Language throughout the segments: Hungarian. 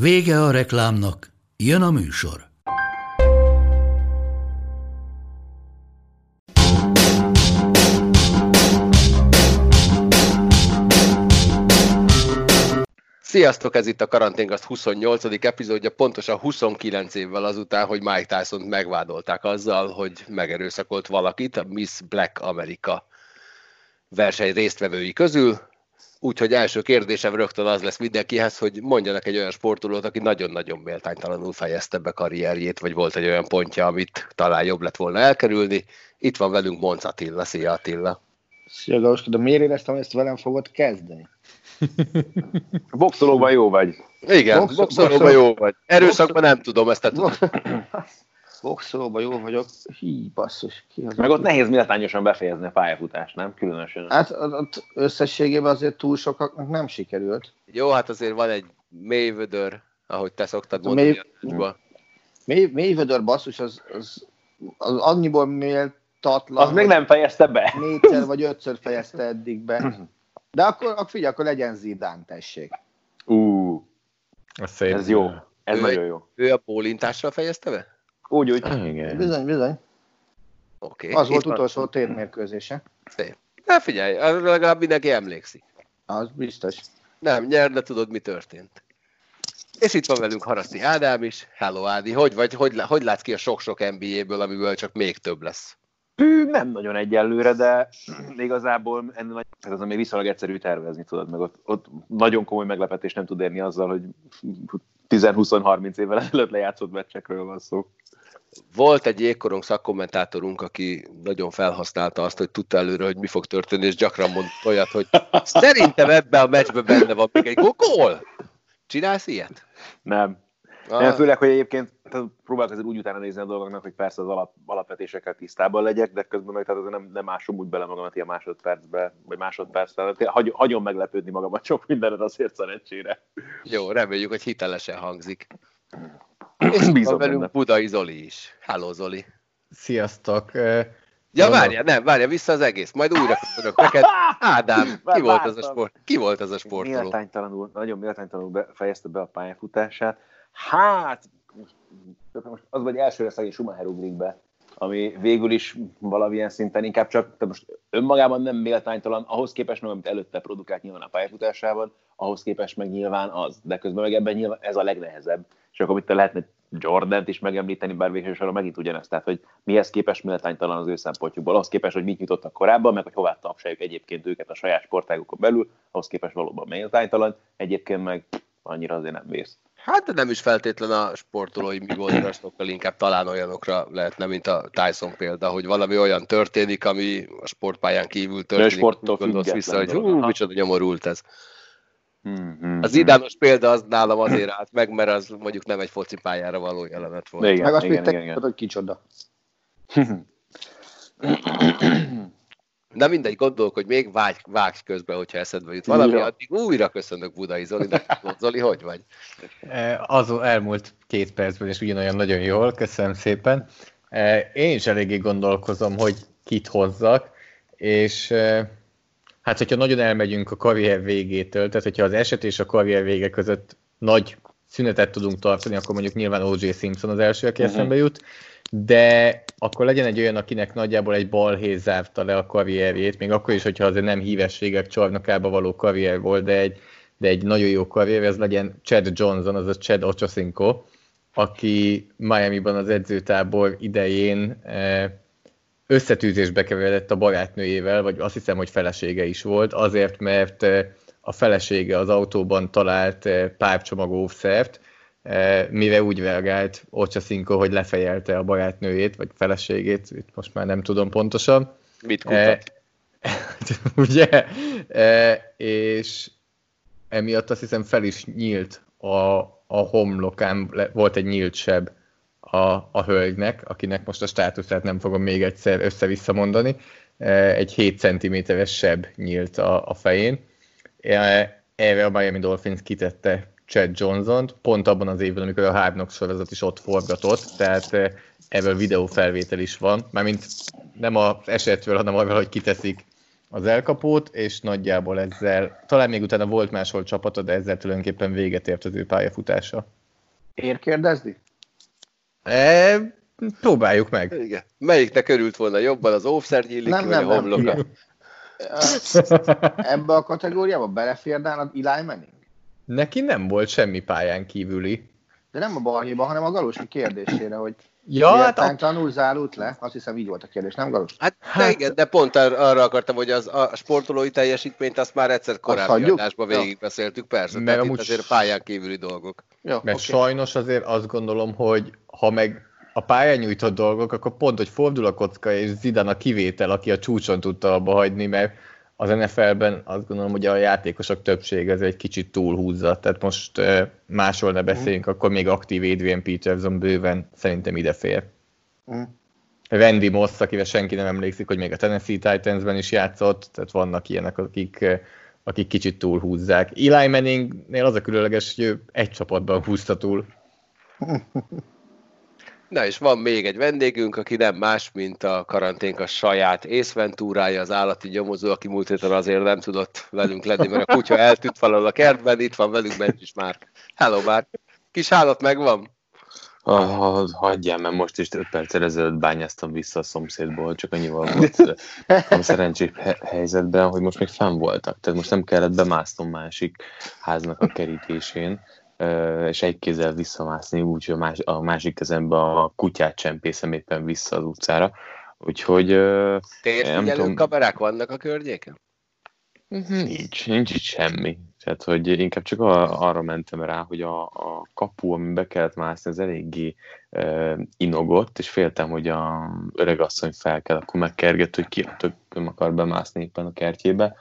Vége a reklámnak, jön a műsor. Sziasztok, ez itt a Karanténkaszt 28. epizódja, pontosan 29 évvel azután, hogy Mike tyson megvádolták azzal, hogy megerőszakolt valakit a Miss Black America verseny résztvevői közül. Úgyhogy első kérdésem rögtön az lesz mindenkihez, hogy mondjanak egy olyan sportolót, aki nagyon-nagyon méltánytalanul fejezte be karrierjét, vagy volt egy olyan pontja, amit talán jobb lett volna elkerülni. Itt van velünk Monc Attila. Szia Attila! Szia Gauska, de miért éreztem, hogy ezt velem fogod kezdeni? Boxolóban jó vagy. Igen, Box, boxolóban jó vagy. Erőszakban nem tudom, ezt te tudom. Boxolóban jó vagyok. Hí, basszus. Ki az Meg ott nehéz méltányosan befejezni a pályafutást, nem? Különösen. Hát ott összességében azért túl sokaknak nem sikerült. Jó, hát azért van egy mélyvödör, ahogy te szoktad mondani. Mély, mély, mélyvödör basszus, az, az, az annyiból méltatlan. Az még nem fejezte be. Négyszer vagy ötször fejezte eddig be. De akkor, akkor figyelj, akkor legyen Zidán, tessék. Ú, ez, szép. ez jó. Ez ő, nagyon jó. Ő a bólintásra fejezte be? Úgy, úgy. Igen. Bizony, bizony. Okay. Az volt utolsó térmérkőzése. Szép. Hát figyelj, legalább mindenki emlékszik. Az biztos. Nem, nyer, de tudod, mi történt. És itt van velünk Haraszti Ádám is. Hello Ádi, hogy vagy, hogy, hogy látsz ki a sok-sok NBA-ből, amiből csak még több lesz? Hű, nem nagyon egyelőre, de igazából ennél az ami viszonylag egyszerű tervezni, tudod, meg ott, ott nagyon komoly meglepetés nem tud érni azzal, hogy 10-20-30 évvel ezelőtt lejátszott meccsekről van szó. Volt egy jégkorong szakkommentátorunk, aki nagyon felhasználta azt, hogy tudta előre, hogy mi fog történni, és gyakran mondta olyat, hogy szerintem ebbe a meccsbe benne van még egy gól. Csinálsz ilyet? Nem. Ah. Nem, főleg, hogy egyébként próbálok azért úgy utána nézni a dolgoknak, hogy persze az alap, alapvetésekkel tisztában legyek, de közben meg tehát nem, nem másom úgy bele magamat ilyen másodpercbe, vagy másodpercben. Hagy, hagyom meglepődni magamat sok mindenet azért szerencsére. Jó, reméljük, hogy hitelesen hangzik. És Bízom velünk benne. Budai Zoli is. Hello Zoli. Sziasztok. Ja, várja, nem, várja, vissza az egész. Majd újra köszönök neked. Ádám, ki volt az a sport? Ki volt az a sportoló? Méltánytalanul, nagyon méltánytalanul be, fejezte be a pályafutását. Hát, most az vagy elsőre szegény Schumacher ugrik be, ami végül is valamilyen szinten inkább csak, tehát most önmagában nem méltánytalan, ahhoz képest meg, amit előtte produkált nyilván a pályafutásában, ahhoz képest meg nyilván az, de közben meg ebben nyilván ez a legnehezebb. És akkor itt lehetne Jordant is megemlíteni, bár végsősorban megint ugyanezt, tehát hogy mihez képest méltánytalan az ő szempontjukból, ahhoz képest, hogy mit nyitottak korábban, meg hogy hová tapsáljuk egyébként őket a saját sportágukon belül, ahhoz képest valóban méltánytalan, egyébként meg annyira azért nem vész. Hát nem is feltétlen a sportolói mi volt, sokkal inkább talán olyanokra lehetne, mint a Tyson példa, hogy valami olyan történik, ami a sportpályán kívül történik. De sporttól gondolsz vissza, hogy hú, micsoda nyomorult ez. Hmm, az idános példa az nálam azért állt meg, mert az mondjuk nem egy focipályára való jelenet volt. Igen, meg azt igen, igen, igen. hogy kicsoda. Na mindegy, hogy még vágy, vágj közben, hogyha eszedbe jut valami, ja. addig újra köszönök Budai Zoli, de Zoli, hogy vagy? E, az elmúlt két percben, és ugyanolyan nagyon jól, köszönöm szépen. E, én is eléggé gondolkozom, hogy kit hozzak, és e, hát hogyha nagyon elmegyünk a karrier végétől, tehát hogyha az eset és a karrier vége között nagy szünetet tudunk tartani, akkor mondjuk nyilván O.J. Simpson az első, aki uh-huh. eszembe jut, de akkor legyen egy olyan, akinek nagyjából egy balhé zárta le a karrierjét, még akkor is, hogyha azért nem hívességek csarnokába való karrier volt, de egy, de egy nagyon jó karrier, ez legyen Chad Johnson, azaz Chad Ochocinco, aki Miami-ban az edzőtábor idején eh, összetűzésbe keveredett a barátnőjével, vagy azt hiszem, hogy felesége is volt, azért, mert eh, a felesége az autóban talált eh, párcsomagószert, Eh, mire úgy reagált Cinco, hogy lefejelte a barátnőjét, vagy feleségét, itt most már nem tudom pontosan. Mit kutat? E, ugye? E, és emiatt azt hiszem fel is nyílt a, a homlokán volt egy nyílt seb a, a hölgynek, akinek most a státuszát nem fogom még egyszer össze-vissza mondani, egy 7 cm-es seb nyílt a, a fején. Erre a Miami Dolphins kitette Chad johnson pont abban az évben, amikor a Hard Knocks sorozat is ott forgatott, tehát ebből videófelvétel is van, mármint nem az esetről, hanem arról, hogy kiteszik az elkapót, és nagyjából ezzel, talán még utána volt máshol csapata, de ezzel tulajdonképpen véget ért az ő pályafutása. Ér kérdezni? E, próbáljuk meg. Igen. Melyiknek örült volna jobban, az óvszer nyílik, nem, vagy nem, a homloka? Ebbe a kategóriába beleférne az Eli Manning? Neki nem volt semmi pályán kívüli. De nem a balhéba, hanem a Galusi kérdésére, hogy Ja, hát a... tanul zárult le? Azt hiszem így volt a kérdés, nem Galus? Hát, de hát... igen, de pont arra akartam, hogy az, a sportolói teljesítményt azt már egyszer korábbi adásban végigbeszéltük, persze. Mert amúgy... azért pályán kívüli dolgok. Ja, Mert okay. sajnos azért azt gondolom, hogy ha meg a pályán nyújtott dolgok, akkor pont, hogy fordul a kocka, és Zidane a kivétel, aki a csúcson tudta abba hagyni, mert az NFL-ben azt gondolom, hogy a játékosok többsége ez egy kicsit túlhúzza, tehát most másról ne beszéljünk, mm. akkor még aktív Adrian Peterson bőven szerintem ide fér. Mm. Randy Moss, akivel senki nem emlékszik, hogy még a Tennessee Titansben is játszott, tehát vannak ilyenek, akik, akik kicsit túlhúzzák. Eli Manningnél az a különleges, hogy ő egy csapatban húzta túl. Na és van még egy vendégünk, aki nem más, mint a karanténk a saját észventúrája, az állati nyomozó, aki múlt héten azért nem tudott velünk lenni, mert a kutya eltűnt valahol a kertben, itt van velünk Bencs is már. Hello már. Kis állat megvan? Ah, hagyjál, mert most is 5 perccel ezelőtt bányáztam vissza a szomszédból, csak annyival volt a szerencsés helyzetben, hogy most még fenn voltak. Tehát most nem kellett bemásznom másik háznak a kerítésén, és egy kézzel visszamászni, úgyhogy a, más, a másik kezembe a kutyát csempészem éppen vissza az utcára. Úgyhogy... Térfigyelő kamerák vannak a környéken? Nincs, nincs itt semmi. Tehát, hogy inkább csak arra mentem rá, hogy a, a kapu, ami be kellett mászni, az eléggé e, inogott, és féltem, hogy a öregasszony fel kell, akkor megkergett, hogy ki a tököm akar bemászni éppen a kertjébe,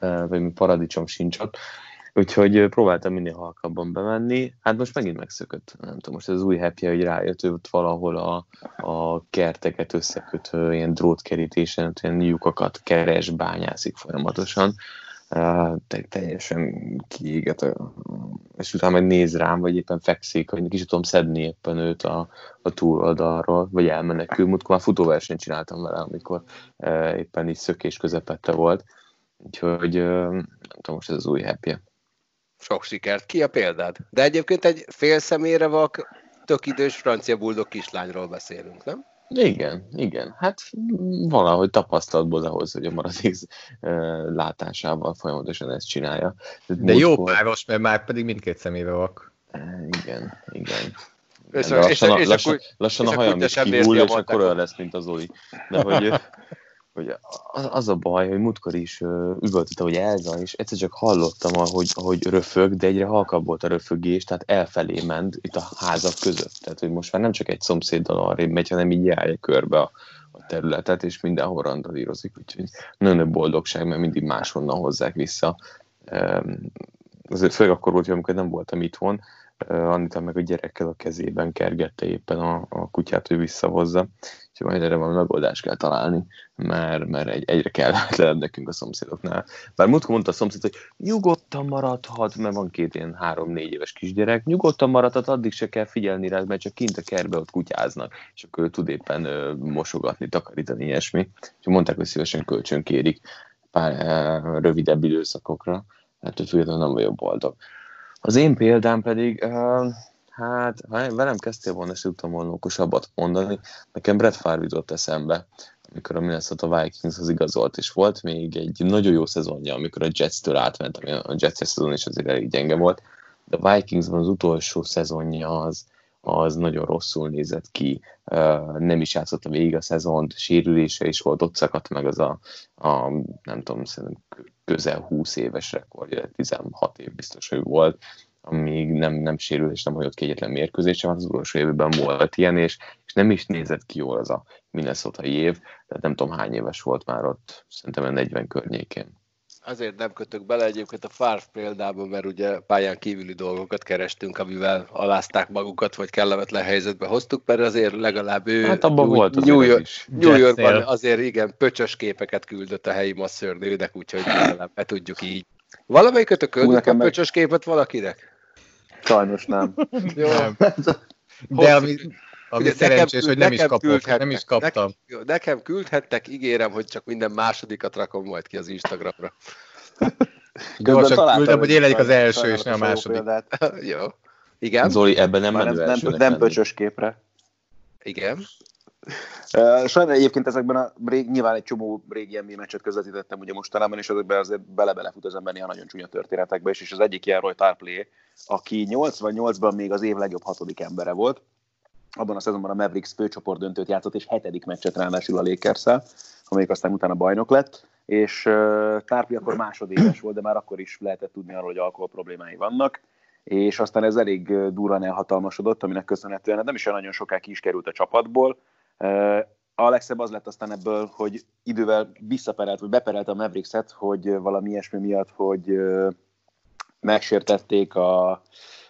e, vagy mi paradicsom sincs ott. Úgyhogy próbáltam minél halkabban bemenni. Hát most megint megszökött. Nem tudom, most az új happy hogy rájött, ott valahol a, a kerteket összekötő ilyen drótkerítésen, ilyen lyukakat keres, bányászik folyamatosan. Uh, teljesen kiéget, és utána meg néz rám, vagy éppen fekszik, hogy kicsit tudom szedni éppen őt a, a túloldalról, vagy elmenekül. Múltkor már futóversenyt csináltam vele, amikor éppen így szökés közepette volt. Úgyhogy uh, nem tudom, most ez az új happy. Sok sikert. Ki a példád? De egyébként egy fél személyre vak, tök idős francia buldog kislányról beszélünk, nem? Igen, igen. Hát valahogy tapasztalatból ahhoz, hogy a maradék látásával folyamatosan ezt csinálja. De, De jó páros, mert már pedig mindkét személyre vak. Igen, igen. És, lassan, és, és, lassan, és lassan és a hajam is kihúl, és akkor olyan lesz, mint az Oli. De hogy hogy az, az a baj, hogy múltkor is üvöltötte, hogy Elza, és egyszer csak hallottam, ahogy, ahogy röfög, de egyre halkabb volt a röfögés, tehát elfelé ment itt a házak között. Tehát, hogy most már nem csak egy szomszéddal arrébb megy, hanem így járja körbe a, a területet, és mindenhol randalírozik, úgyhogy nagyon nagy boldogság, mert mindig máshonnan hozzák vissza. Azért főleg akkor volt, amikor nem voltam itthon, Anita meg a gyerekkel a kezében kergette éppen a, a kutyát, hogy visszahozza. Úgyhogy majd erre van megoldást kell találni, mert, mert egy, egyre kell lehet nekünk a szomszédoknál. Bár múltkor mondta a szomszéd, hogy nyugodtan maradhat, mert van két ilyen három-négy éves kisgyerek, nyugodtan maradhat, addig se kell figyelni rá, mert csak kint a kertbe ott kutyáznak, és akkor ő tud éppen ö, mosogatni, takarítani, ilyesmi. És mondták, hogy szívesen kölcsön kérik pár ö, rövidebb időszakokra, hát függetlenül nem vagyok boldog. Az én példám pedig, hát ha velem kezdtél volna, és tudtam volna okosabbat mondani, nekem Brett Favre eszembe, amikor a Minnesota az igazolt, és volt még egy nagyon jó szezonja, amikor a Jets-től átment, ami a Jets szezon is azért elég gyenge volt, de a Vikingsban az utolsó szezonja az, az nagyon rosszul nézett ki, nem is játszott végig a szezont, sérülése is volt, ott szakadt meg az a, a nem tudom, szerintem közel 20 éves rekordja, 16 év biztos, hogy volt, amíg nem, nem sérül és nem hagyott ki egyetlen mérkőzése, az utolsó évben volt ilyen, és, és nem is nézett ki jól az a minnesota év, tehát nem tudom hány éves volt már ott, szerintem a 40 környékén. Azért nem kötök bele egyébként a Farf példában, mert ugye pályán kívüli dolgokat kerestünk, amivel alázták magukat, vagy kellemetlen helyzetbe hoztuk, mert azért legalább ő Hát abban New, volt azért New, York, is. New Yorkban azért igen, pöcsös képeket küldött a helyi masszörnőnek, úgyhogy legalább be tudjuk így. Valamelyikötök küldött a meg- pöcsös képet valakinek? Sajnos nem. Jó. Nem. De ami, ami Ugye, szerencsés, nekem- hogy nem is kapok, küldhettek. nem is kaptam. Nekem, jó, nekem küldhettek, ígérem, hogy csak minden másodikat rakom majd ki az Instagramra. Gyorsan találtam küldöm, hogy én legyek az első, és ne a második. példát. jó. Igen? Zoli, ebben nem menő nem, nem, elsőnek nem pöcsös képre. Igen. Sajnálom egyébként ezekben a rég, nyilván egy csomó régi NBA meccset közvetítettem ugye mostanában, és ezekben azért bele-bele fut az ember néha nagyon csúnya történetekbe is, és az egyik ilyen Roy Tarplé, aki 88-ban még az év legjobb hatodik embere volt, abban a szezonban a Mavericks főcsoport döntőt játszott, és hetedik meccset ráadásul a lakers amelyik aztán utána bajnok lett, és uh, Tarplé akkor másodéves volt, de már akkor is lehetett tudni arról, hogy alkohol problémái vannak, és aztán ez elég ö, durván elhatalmasodott, aminek köszönhetően hát nem is olyan nagyon soká ki is került a csapatból. Uh, a legszebb az lett aztán ebből, hogy idővel visszaperelt, vagy beperelte a Mavericks-et, hogy valami ilyesmi miatt, hogy ö, megsértették a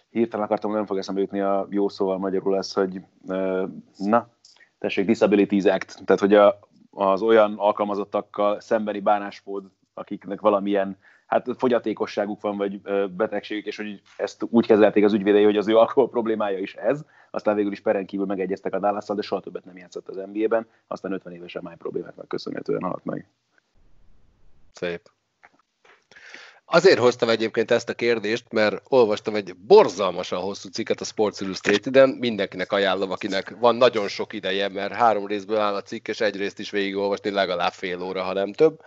hirtelen akartam, nem fog eszembe jutni a jó szóval magyarul ez, hogy na, tessék, Disabilities Act, tehát hogy a, az olyan alkalmazottakkal szembeni bánásmód, akiknek valamilyen hát fogyatékosságuk van, vagy betegségük, és hogy ezt úgy kezelték az ügyvédei, hogy az ő alkohol problémája is ez. Aztán végül is peren kívül megegyeztek a dallas de soha többet nem játszott az NBA-ben, aztán 50 évesen máj problémáknak köszönhetően halt meg. Szép. Azért hoztam egyébként ezt a kérdést, mert olvastam egy borzalmasan hosszú cikket a Sports Illustrated-en, mindenkinek ajánlom, akinek van nagyon sok ideje, mert három részből áll a cikk, és egy részt is végigolvasni legalább fél óra, ha nem több,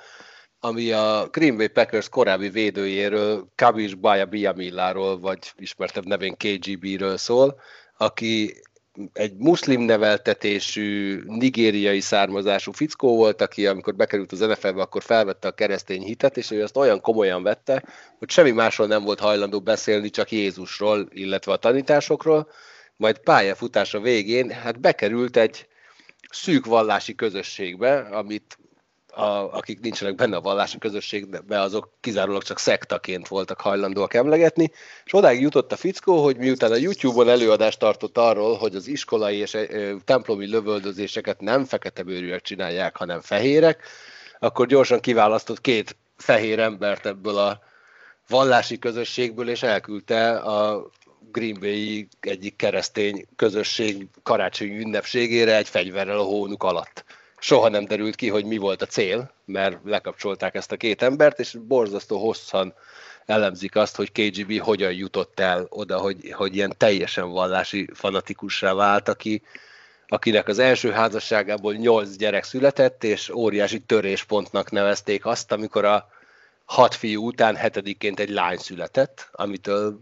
ami a Green Bay Packers korábbi védőjéről, Kabish Baya Biamilláról, vagy ismertebb nevén KGB-ről szól, aki egy muszlim neveltetésű, nigériai származású fickó volt, aki amikor bekerült az NFL-be, akkor felvette a keresztény hitet, és ő azt olyan komolyan vette, hogy semmi másról nem volt hajlandó beszélni, csak Jézusról, illetve a tanításokról, majd pályafutása végén hát bekerült egy szűk vallási közösségbe, amit a, akik nincsenek benne a vallási közösségben, azok kizárólag csak szektaként voltak hajlandóak emlegetni, és odáig jutott a fickó, hogy miután a YouTube-on előadást tartott arról, hogy az iskolai és ö, templomi lövöldözéseket nem fekete bőrűek csinálják, hanem fehérek, akkor gyorsan kiválasztott két fehér embert ebből a vallási közösségből, és elküldte a Green Bay egyik keresztény közösség karácsonyi ünnepségére egy fegyverrel a hónuk alatt soha nem derült ki, hogy mi volt a cél, mert lekapcsolták ezt a két embert, és borzasztó hosszan elemzik azt, hogy KGB hogyan jutott el oda, hogy, hogy ilyen teljesen vallási fanatikussá vált, aki, akinek az első házasságából nyolc gyerek született, és óriási töréspontnak nevezték azt, amikor a hat fiú után hetediként egy lány született, amitől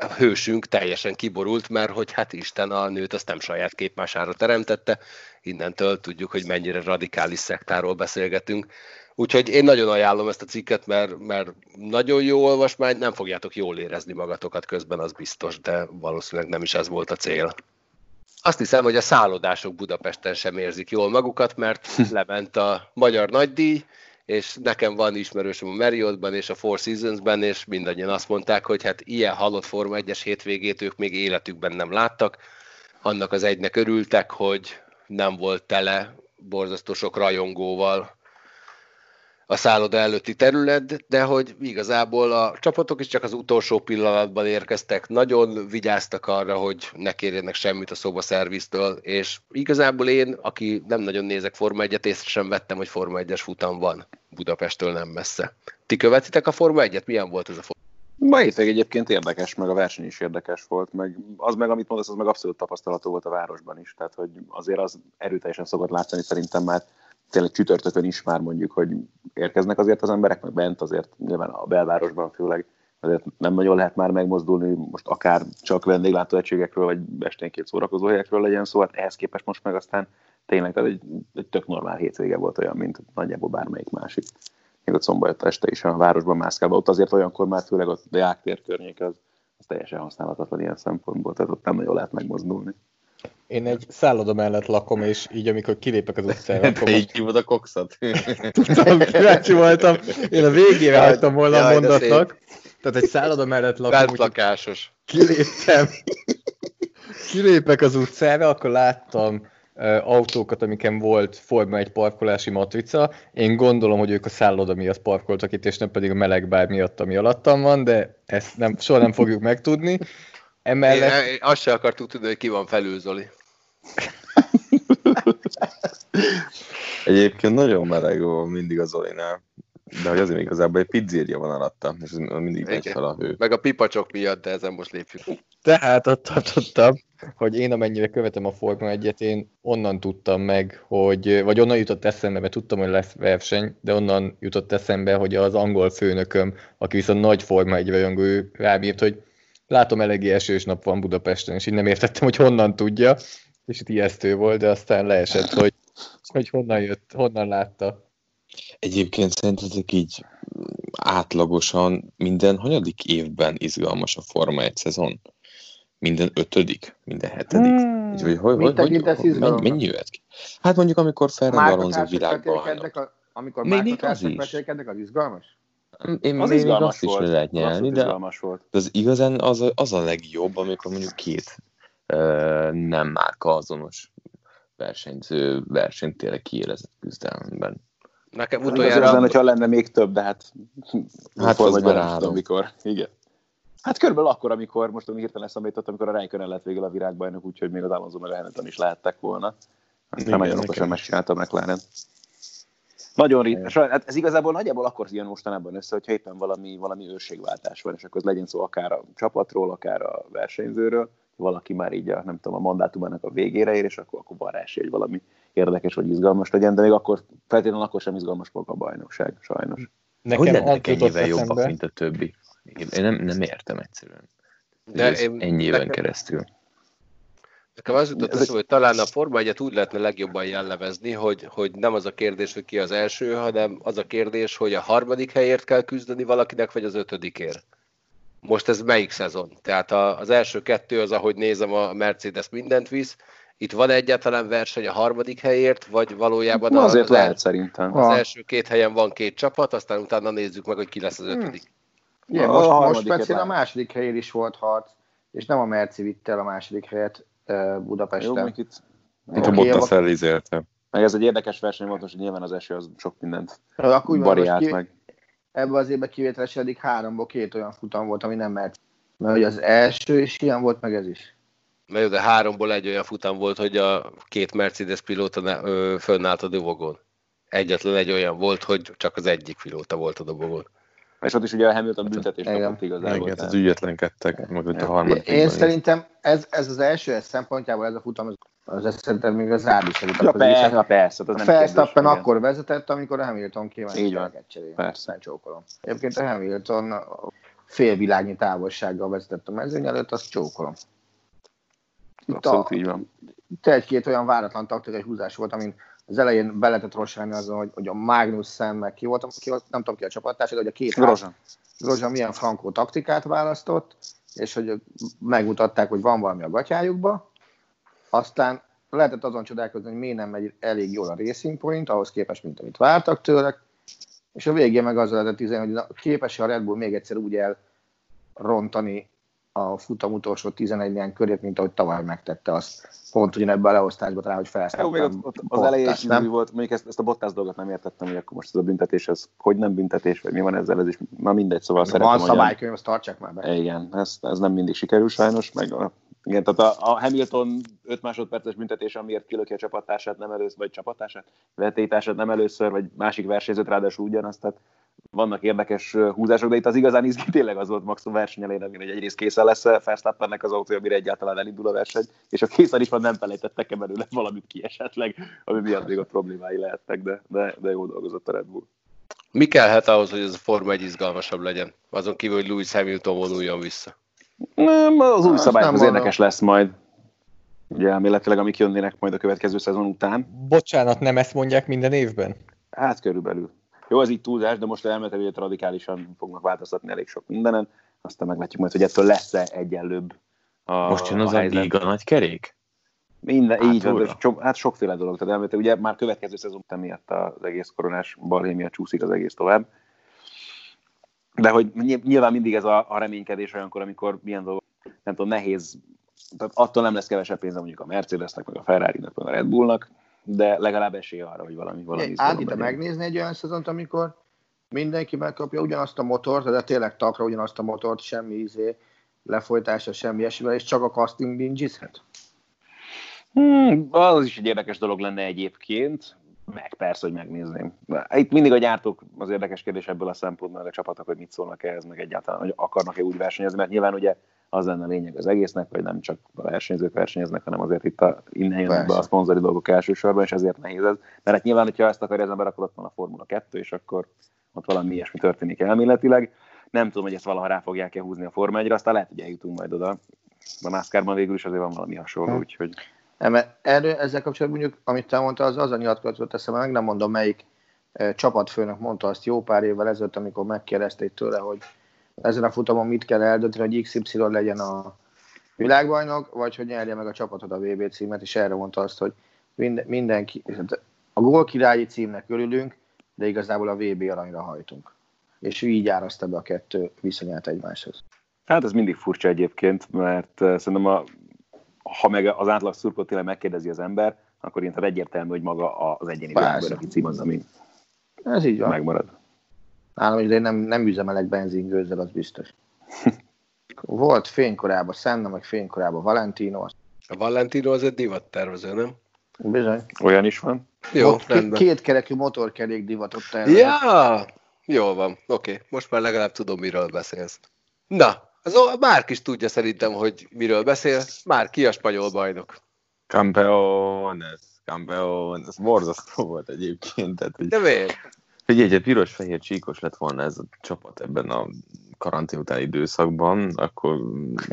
a hősünk teljesen kiborult, mert hogy hát Isten a nőt azt nem saját képmására teremtette, innentől tudjuk, hogy mennyire radikális szektáról beszélgetünk. Úgyhogy én nagyon ajánlom ezt a cikket, mert, mert nagyon jó olvasmány, nem fogjátok jól érezni magatokat közben, az biztos, de valószínűleg nem is ez volt a cél. Azt hiszem, hogy a szállodások Budapesten sem érzik jól magukat, mert lement a magyar nagydíj, és nekem van ismerősöm a Marriottban és a Four Seasonsben, és mindannyian azt mondták, hogy hát ilyen halott Forma 1-es hétvégét ők még életükben nem láttak. Annak az egynek örültek, hogy nem volt tele borzasztó sok rajongóval a szálloda előtti terület, de hogy igazából a csapatok is csak az utolsó pillanatban érkeztek, nagyon vigyáztak arra, hogy ne kérjenek semmit a szobaszerviztől, és igazából én, aki nem nagyon nézek Forma 1-et, észre sem vettem, hogy Forma 1-es futam van Budapesttől nem messze. Ti követitek a Forma 1-et? Milyen volt ez a Forma Ma hétvég egyébként érdekes, meg a verseny is érdekes volt, meg az meg, amit mondasz, az meg abszolút tapasztalható volt a városban is, tehát hogy azért az erőteljesen szokott látszani szerintem már tényleg csütörtökön is már mondjuk, hogy érkeznek azért az emberek, meg bent azért nyilván a belvárosban főleg azért nem nagyon lehet már megmozdulni, most akár csak vendéglátóegységekről, vagy esténként szórakozó helyekről legyen szó, hát ehhez képest most meg aztán tényleg tehát egy, egy tök normál hétvége volt olyan, mint nagyjából bármelyik másik. Még ott szombat este is a városban mászkálva, ott azért olyankor már főleg a Deák tér környék az, az teljesen használhatatlan ilyen szempontból, tehát ott nem nagyon lehet megmozdulni. én egy szálloda mellett lakom, és így amikor kilépek az utcára, akkor Te így hívod a kokszat? tudtam, kíváncsi voltam. Én a végére hagytam volna a Jaj, de mondatnak. Tehát egy szálloda mellett lakom, Bentlakásos. kiléptem. Kilépek az utcára, akkor láttam autókat, amiken volt Forma egy parkolási matrica. Én gondolom, hogy ők a szálloda miatt parkoltak itt, és nem pedig a meleg bár miatt, ami alattam van, de ezt nem, soha nem fogjuk megtudni. Én, Emellett én azt sem akartuk tudni, hogy ki van felül, Zoli. Egyébként nagyon meleg van mindig az Zolinál. De hogy azért igazából egy pizzéria van alatta, és ez mindig megy fel a hő. Meg a pipacsok miatt, de ezen most lépjük. Tehát ott tartottam, hogy én amennyire követem a Forma 1 én onnan tudtam meg, hogy, vagy onnan jutott eszembe, mert tudtam, hogy lesz verseny, de onnan jutott eszembe, hogy az angol főnököm, aki viszont nagy Forma 1 rajongó, ő rám hogy látom eléggé esős nap van Budapesten, és így nem értettem, hogy honnan tudja, és itt ijesztő volt, de aztán leesett, hogy, hogy honnan jött, honnan látta. Egyébként szerintetek így átlagosan minden hanyadik évben izgalmas a Forma 1 szezon? Minden ötödik? Minden hetedik? Hmm. Így, vagy, hogy, Mit hogy, hogy, tekintesz hogy, mennyi, jöhet ki? Hát mondjuk, amikor Fernando Alonso világbajnok. amikor Még- még az is. az izgalmas? Én Az még izgalmas azt is volt. le lehet Az nyelni, de volt. de az igazán az a, az a legjobb, amikor mondjuk két ö, nem márka azonos versenyző versenyt tényleg kiélezett küzdelemben. Nekem Utoljára... Az lenne, hogyha lenne még több, de hát... Hát az berárom. most, amikor... Igen. Hát körülbelül akkor, amikor, most ami hirtelen eszembe jutott, amikor a Rijkönen lett végül a virágbajnok, úgyhogy még az Alonso meg a Hamilton is lehettek volna. Aztán Igen, nagyon okosan megcsinálta a McLaren. Nagyon ritka. Hát ez igazából nagyjából akkor jön mostanában össze, hogyha éppen valami, valami őrségváltás van, és akkor az legyen szó akár a csapatról, akár a versenyzőről, valaki már így a, nem tudom, a mandátumának a végére ér, és akkor, akkor van rá esély, hogy valami érdekes vagy izgalmas legyen, de még akkor feltétlenül akkor sem izgalmas maga a bajnokság, sajnos. hogy Nekem az lennek ennyivel jobbak, eszembe, mint a többi? Én nem, nem értem egyszerűen. De De én- ennyi éven nekem- keresztül. Nekem az jutott eszembe, hogy talán a Forma 1 úgy lehetne legjobban jellemezni, hogy, hogy nem az a kérdés, hogy ki az első, hanem az a kérdés, hogy a harmadik helyért kell küzdeni valakinek, vagy az ötödikért. Most ez melyik szezon? Tehát a, az első kettő az, ahogy nézem, a Mercedes mindent visz. Itt van egyáltalán verseny a harmadik helyért, vagy valójában Na, azért az, lehet el, szerintem. az Van. első két helyen van két csapat, aztán utána nézzük meg, hogy ki lesz az ötödik. Igen, A most, most harmadik speciál a második helyén is volt harc, és nem a Merci vitte el a második helyet uh, Jó, Budapesten. mondjuk itt, Mint a Bottas elizélte. meg ez egy érdekes verseny volt, most hogy nyilván az eső az sok mindent Akkor úgy most variált ki, meg. ebben az évben kivételesen eddig háromból két olyan futam volt, ami nem mert. Mert hogy az első is ilyen volt, meg ez is. Mert jó, de háromból egy olyan futam volt, hogy a két Mercedes pilóta ne, ö, fönnállt a dobogon. Egyetlen egy olyan volt, hogy csak az egyik pilóta volt a dobogon. És ott is ugye a Hamilton büntetés Igen. kapott igazából. Igen, tehát- tehát ügyetlenkedtek, meg ott a harmadik. Én szerintem ez, ez az első ez szempontjából ez a futam, az, az ez szerintem még az árdi Ja, persze, ja, persze. Az A igen. akkor vezetett, amikor a Hamilton kívánt Így van. cserélni. Persze. Nem csókolom. Egyébként a Hamilton félvilágnyi távolsággal vezetett a mezőny előtt, azt csókolom. Itt, Abszolút a, így van. itt egy-két olyan váratlan taktikai húzás volt, amin az elején be lehetett rossálni azon, hogy, hogy a Magnussen meg ki volt, ki volt, nem tudom ki a csapattársa, de hogy a két Grosjean. Grosjean milyen frankó taktikát választott, és hogy megmutatták, hogy van valami a gatyájukba. Aztán lehetett azon csodálkozni, hogy miért nem megy elég jól a Racing Point, ahhoz képest, mint amit vártak tőlek. És a végén meg az lehetett üzenni, hogy na, képes a Red Bull még egyszer úgy elrontani a futam utolsó 11 néhány körét, mint ahogy tavaly megtette azt. Pont ugyanebben a leosztásban rá, hogy Jó, még ott, felszálltam. ott az elején is nem? volt, mondjuk ezt, ezt a Bottas dolgot nem értettem, hogy akkor most ez a büntetés, ez hogy nem büntetés, vagy mi van ezzel, ez is már mindegy, szóval Van szeretem, a- szabálykönyv, azt tartsák már be. Igen, ez, ez nem mindig sikerül sajnos, meg a, igen, tehát a, a Hamilton 5 másodperces büntetés, amiért kilöki a csapattársát nem először, vagy csapattársát, vetétársát nem először, vagy másik versenyzőt ráadásul ugyanazt, tehát vannak érdekes húzások, de itt az igazán izgi tényleg az volt max a verseny elején, amire egy egyrészt készen lesz Verstappennek az autója, amire egyáltalán elindul a verseny, és a készen is van nem felejtettek-e belőle valamit ki esetleg, ami miatt még a problémái lehettek, de, de, de jó dolgozott a Red Bull. Mi kellhet ahhoz, hogy ez a Forma 1 izgalmasabb legyen? Azon kívül, hogy Lewis Hamilton vonuljon vissza. Nem, az új nem az érdekes lesz majd. Ugye elméletileg, amik jönnének majd a következő szezon után. Bocsánat, nem ezt mondják minden évben? Hát körülbelül. Jó, ez így túlzás, de most elméletileg radikálisan fognak változtatni elég sok mindenen. Aztán meglátjuk majd, hogy ettől lesz-e egyenlőbb a, Most jön az a, helyzet. liga nagy kerék? Minden, Hát így van, sok, hát sokféle dolog. Tehát elmélete, ugye már következő szezon miatt az egész koronás balhé miatt csúszik az egész tovább. De hogy ny- nyilván mindig ez a, a reménykedés olyankor, amikor milyen dolgok, nem tudom, nehéz, tehát attól nem lesz kevesebb pénze mondjuk a Mercedesnek, meg a Ferrari-nak, meg a Red Bullnak, de legalább esélye arra, hogy valami, valami izgalom legyen. megnézni egy olyan szezont, amikor mindenki megkapja ugyanazt a motort, de tényleg takra ugyanazt a motort, semmi izé, lefolytása, semmi ilyesmivel, és csak a casting bingizhet? Hmm, az is egy érdekes dolog lenne egyébként, meg persze, hogy megnézném. Itt mindig a gyártók az érdekes kérdés ebből a szempontból, meg a csapatok, hogy mit szólnak ehhez, meg egyáltalán, hogy akarnak-e úgy versenyezni, mert nyilván ugye az lenne a lényeg az egésznek, hogy nem csak a versenyzők versenyeznek, hanem azért itt a, innen jönnek be a szponzori dolgok elsősorban, és ezért nehéz ez. Mert hát nyilván, hogyha ezt akarja az ember, akkor ott van a Formula 2, és akkor ott valami ilyesmi történik elméletileg. Nem tudom, hogy ezt valaha rá fogják-e húzni a Forma 1 aztán lehet, hogy eljutunk majd oda. A NASCAR-ban végül is azért van valami hasonló, Hm. úgyhogy Nem, mert erről, ezzel kapcsolatban mondjuk, amit te mondtál, az az a nyilatkozatot teszem, meg nem mondom melyik e, csapatfőnök mondta azt jó pár évvel ezelőtt, amikor megkérdezték tőle, hogy ezen a futamon mit kell eldönteni, hogy XY legyen a világbajnok, vagy hogy nyerje meg a csapatod a VB címet, és erre mondta azt, hogy minden, mindenki, a gólkirályi címnek örülünk, de igazából a VB aranyra hajtunk. És ő így árazta be a kettő viszonyát egymáshoz. Hát ez mindig furcsa egyébként, mert eh, szerintem a, ha meg az átlag szurkot tényleg megkérdezi az ember, akkor tehát egyértelmű, hogy maga az egyéni világbajnoki cím az, ami Ez így van. megmarad. Nálam is, de én nem, nem üzemelek benzingőzzel, az biztos. Volt fénykorában Senna, meg fénykorában Valentino, A Valentino az egy divattervező, nem? bizony. Olyan is van. Jó, Ott rendben. két kerekű motorkerék divatot tervezett. Ja, jól van, oké. Most már legalább tudom, miről beszélsz. Na, az Márk is tudja szerintem, hogy miről beszél. Már ki a spanyol bajnok? Campeones, campeones. Ez borzasztó volt egyébként. Tehát, hogy De miért? Figyelj, egy piros-fehér csíkos lett volna ez a csapat ebben a karantén utáni időszakban, akkor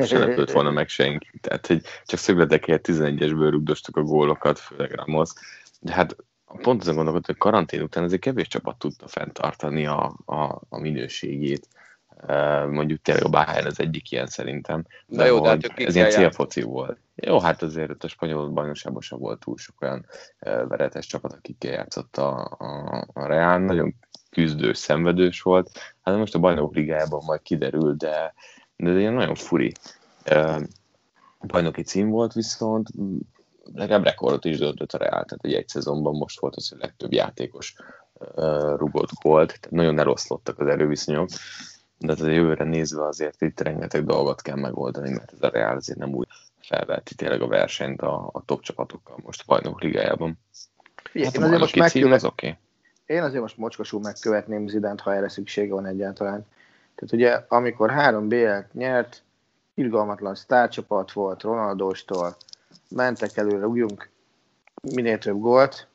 se lepődött volna meg senki. Tehát, hogy csak szögletekért 11-esből rugdostak a gólokat, főleg Ramos. De hát pont azon gondolkodtam, hogy karantén után ezért kevés csapat tudta fenntartani a, a, a minőségét. Mondjuk tényleg a Bayern az egyik ilyen szerintem. Na jó, de hát ez ilyen célfoci volt. Jó, hát azért a spanyol bajnokságban sem volt túl sok olyan veretes csapat, akikkel játszott a, a, a Real. Nagyon küzdős, szenvedős volt. Hát most a bajnokok ligájában majd kiderül, de, de ilyen nagyon furi bajnoki cím volt, viszont legalább rekordot is döntött a Real, tehát egy, egy szezonban most volt az, hogy legtöbb játékos rugott gólt, tehát nagyon eloszlottak az erőviszonyok, de hát a jövőre nézve azért itt rengeteg dolgot kell megoldani, mert ez a Real azért nem úgy felveti tényleg a versenyt a, a top csapatokkal most a bajnokok ligájában. Figyelj, Hát én, azért most megkövet, az. Okay. én azért most mocskosul megkövetném Zidant, ha erre szüksége van egyáltalán. Tehát ugye, amikor három BL-t nyert, irgalmatlan sztárcsapat volt Ronaldostól, mentek előre, rúgjunk minél több gólt,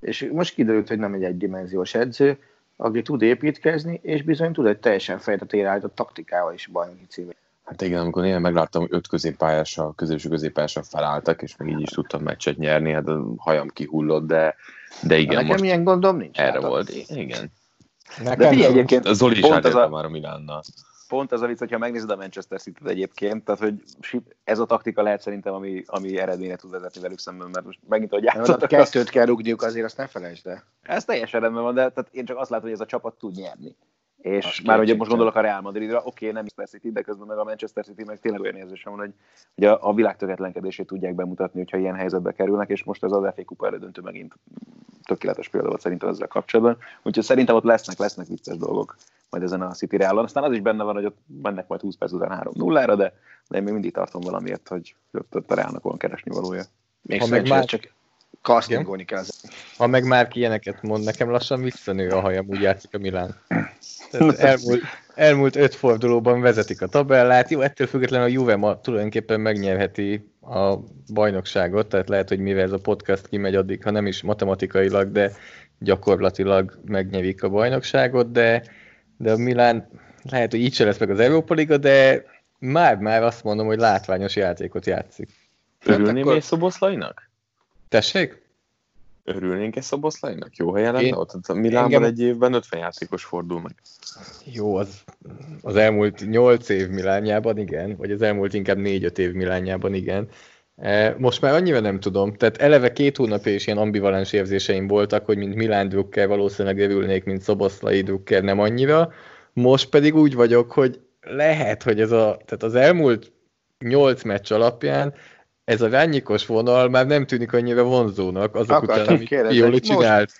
és most kiderült, hogy nem egy egydimenziós edző, aki tud építkezni, és bizony tud egy teljesen fejtetére állított taktikával is bajnoki címét. Hát igen, amikor én megláttam, hogy öt középpályással, középső középpályással felálltak, és még így is tudtam meccset nyerni, hát a hajam kihullott, de, de igen, Nekem most ilyen gondom nincs. erre látod? volt. Igen. De figyelj egyébként, A Zoli is pont átérte a, már a Milánnal. Pont ez a vicc, hogyha megnézed a Manchester City-t egyébként, tehát hogy ez a taktika lehet szerintem, ami, ami eredményre tud vezetni velük szemben, mert most megint, hogy játszottak, kettőt kell rúgniuk, azért azt ne felejtsd el. Ez teljesen rendben van, de tehát én csak azt látom, hogy ez a csapat tud nyerni. És Az már ugye most gondolok a Real Madridra, oké, nem Manchester City, de közben meg a Manchester City meg tényleg olyan érzésem van, hogy, hogy a, a világ tökéletlenkedését tudják bemutatni, hogyha ilyen helyzetbe kerülnek, és most ez az FA Kupa elődöntő megint tökéletes példa volt szerintem ezzel kapcsolatban. Úgyhogy szerintem ott lesznek, lesznek vicces dolgok majd ezen a City Real-on. Aztán az is benne van, hogy ott mennek majd 20 perc után 3-0-ra, de, de én még mindig tartom valamiért, hogy ott, a Realnak van keresni valója. Még Ha meg már- csak castingolni kell. az- Ha meg már ilyeneket mond, nekem lassan visszanő a hajam, úgy játszik a Milán. Tehát elmúlt, elmúlt öt fordulóban vezetik a tabellát. Jó, ettől függetlenül a Juve ma tulajdonképpen megnyerheti a bajnokságot, tehát lehet, hogy mivel ez a podcast kimegy addig, ha nem is matematikailag, de gyakorlatilag megnyerik a bajnokságot, de, de a Milán lehet, hogy így se lesz meg az Európa Liga, de már-már azt mondom, hogy látványos játékot játszik. Örülnél akkor- még Szoboszlainak? Tessék? Örülnénk-e Szoboszlainak? Jó helyen lenne Én- ott? A Milánban engem- egy évben 50 játékos fordul meg. Jó, az, az elmúlt 8 év Milánjában igen, vagy az elmúlt inkább 4-5 év Milánjában igen, E, most már annyira nem tudom, tehát eleve két hónapja is ilyen ambivalens érzéseim voltak, hogy mint Milán Drucker valószínűleg örülnék, mint Szoboszlai Drucker nem annyira, most pedig úgy vagyok, hogy lehet, hogy ez a, tehát az elmúlt nyolc meccs alapján ez a rányikos vonal már nem tűnik annyira vonzónak azok Akartam után, amit kérdezni, Pioli hogy csinált.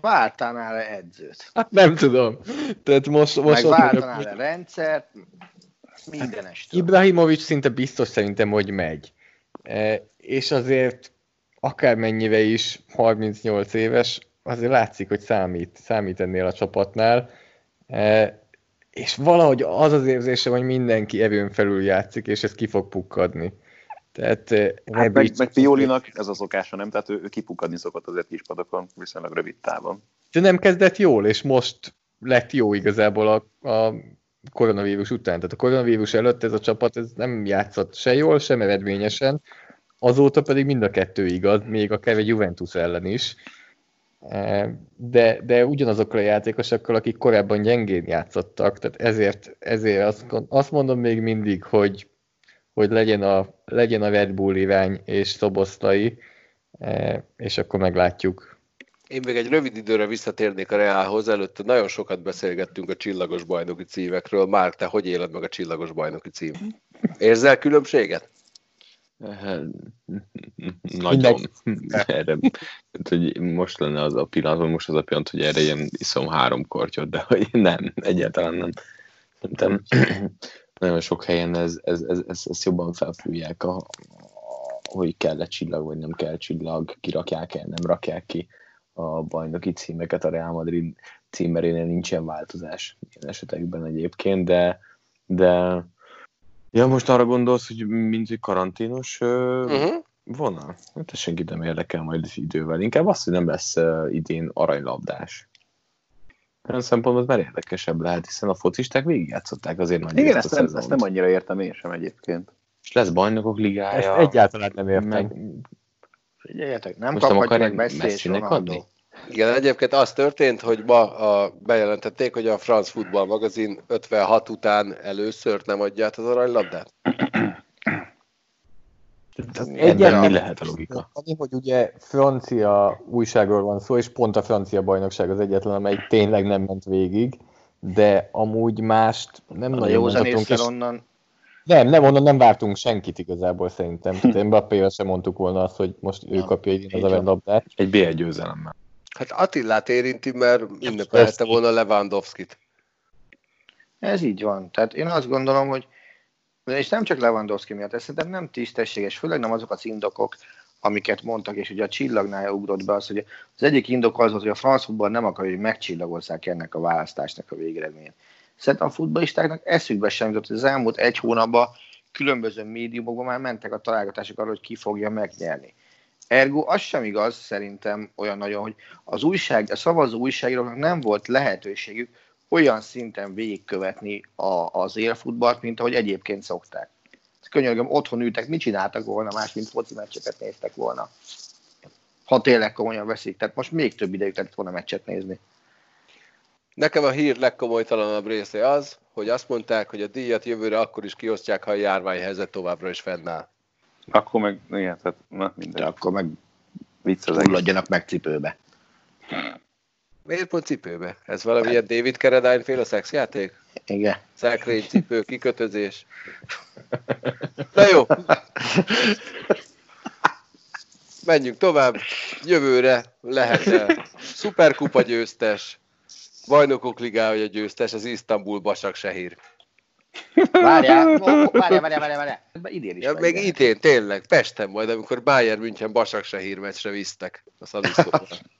Váltanál-e edzőt? Hát nem tudom. Tehát most, most Meg váltanál-e rendszert? Mindenestől. Ibrahimovic szinte biztos szerintem, hogy megy. E, és azért akármennyire is 38 éves, azért látszik, hogy számít, számít ennél a csapatnál. E, és valahogy az az érzése, hogy mindenki erőn felül játszik, és ez ki fog pukkadni. Tehát e, Hát meg, Rebic- meg Piolinak ez a szokása, nem? Tehát ő, ő kipukadni szokott azért kispadokon viszonylag rövid távon. de nem kezdett jól, és most lett jó igazából a, a koronavírus után. Tehát a koronavírus előtt ez a csapat ez nem játszott se jól, sem eredményesen, azóta pedig mind a kettő igaz, még akár egy Juventus ellen is. E, De, de ugyanazokkal a játékosokkal, akik korábban gyengén játszottak, tehát ezért, ezért azt, azt mondom még mindig, hogy, hogy legyen, a, legyen a Red Bull irány és Szoboszlai, e, és akkor meglátjuk. Én még egy rövid időre visszatérnék a Reálhoz, előtte nagyon sokat beszélgettünk a csillagos bajnoki címekről. Már te hogy éled meg a csillagos bajnoki cím? Érzel különbséget? Nagyon. Erre, hogy most lenne az a pillanat, vagy most az a pillanat, hogy erre ilyen iszom három kortyot, de hogy nem, egyáltalán nem. Szerintem nagyon sok helyen ez, ez, ez, ez, ezt jobban felfújják, a, a, hogy kell-e csillag, vagy nem kell csillag, kirakják-e, nem rakják ki a bajnoki címeket. A Real Madrid címerénél nincsen változás ilyen esetekben egyébként, de, de Ja, most arra gondolsz, hogy mint egy karanténos uh, Uh-huh. vonal? Hát ez senkit nem érdekel majd idővel. Inkább az, hogy nem lesz idén aranylabdás. Olyan szempontból már érdekesebb lehet, hiszen a focisták végigjátszották azért nagy Igen, ezt a nem, ezt nem annyira értem én sem egyébként. És lesz bajnokok Ezt ligája. egyáltalán nem értem. meg, Figyeljetek, nem Most Messinek Ronaldo. adni? Igen, egyébként az történt, hogy ma a, bejelentették, hogy a France Football magazin 56 után először nem adja át az aranylabdát. Ebben mi lehet a logika? Annyi, hogy ugye francia újságról van szó, és pont a francia bajnokság az egyetlen, amely tényleg nem ment végig, de amúgy mást nem A nagyon mondhatunk, és onnan nem, nem, onnan nem vártunk senkit igazából szerintem. Tehát Mbappével sem mondtuk volna azt, hogy most ő kapja idén az a labdát. Egy BL győzelemmel. Hát Attilát érinti, mert ünnepelhette volna Lewandowski-t. Ez így van. Tehát én azt gondolom, hogy és nem csak Lewandowski miatt, ez szerintem nem tisztességes, főleg nem azok az indokok, amiket mondtak, és ugye a csillagnál ugrott be az, hogy az egyik indok az hogy a franc futball nem akarja, hogy megcsillagozzák ennek a választásnak a végeredményét. Szerintem a futballistáknak eszükbe sem jutott, hogy az elmúlt egy hónapban különböző médiumokban már mentek a találgatások arra, hogy ki fogja megnyerni. Ergo az sem igaz szerintem olyan nagyon, hogy az újság, a szavazó újságíróknak nem volt lehetőségük olyan szinten végigkövetni a, az élfutballt, mint ahogy egyébként szokták. Könyörgöm, otthon ültek, mit csináltak volna más, mint foci meccseket néztek volna. Ha tényleg komolyan veszik, tehát most még több idejük lett volna meccset nézni. Nekem a hír legkomolytalanabb része az, hogy azt mondták, hogy a díjat jövőre akkor is kiosztják, ha a járványhelyzet továbbra is fennáll. Akkor meg, igen, tehát na, De mindegy. akkor meg Vicc az meg cipőbe. Miért pont cipőbe? Ez valamilyen David Carradine féle szexjáték? Igen. Szekrény, cipő, kikötözés. Na jó. Menjünk tovább. Jövőre lehet szuperkupa győztes, bajnokok ligája győztes, az Isztambul Basak Sehír. Várjál, várjál, várjál, várjál. Idén is Ja, ilyen. idén, tényleg, Pesten majd, amikor Bayern München Basak Sehír meccsre visztek. A Szaliszkóban. Azaz. Oh,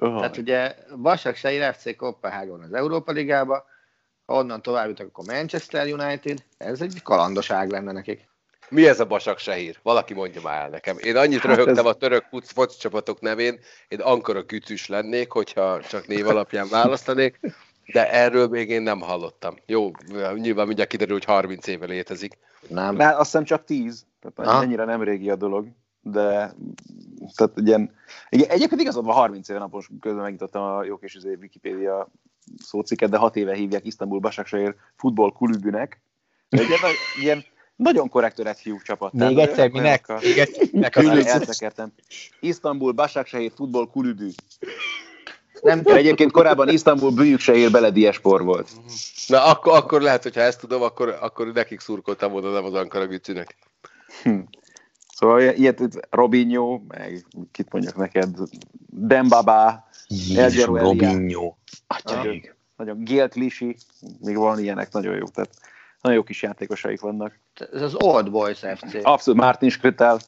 Tehát ugye Basak Sehir FC Kopenhágon az Európa Ligába, ha onnan tovább jutok, akkor Manchester United, ez egy kalandoság lenne nekik. Mi ez a Basak Sehír? Valaki mondja már el nekem. Én annyit Hát röhögtem ez- a török foci csapatok nevén, én Ankara kütűs lennék, hogyha csak név alapján választanék, de erről még én nem hallottam. Jó, nyilván mindjárt kiderül, hogy 30 éve létezik. Nem. Már azt hiszem csak tíz, tehát Aha. ennyire nem régi a dolog, de tehát ilyen, igen, egyébként igazad van 30 éve napos közben megnyitottam a jó kis izé Wikipédia szóciket, de 6 éve hívják Isztambul Başakşehir futball klubünek, Egy ilyen, ilyen nagyon korrekt öreg fiú csapat. Még egyszer, minek? Még egyszer, Eltekertem. Isztambul, Başakşehir futbol kulübű. Nem egyébként korábban Isztambul Büyükşehir belediespor volt. Na, akkor, akkor lehet, hogyha ezt tudom, akkor, akkor nekik szurkoltam volna, nem az Ankara Gücünek. Hm. Szóval ilyet Robinho, meg kit mondjak neked, Dembaba, Jézusom, Robinho. Atyaik. Nagyon Gél Klisi, még van ilyenek, nagyon jó. Tehát nagyon jó kis játékosaik vannak. Ez az Old Boys FC. Abszolút, Martin Skritel.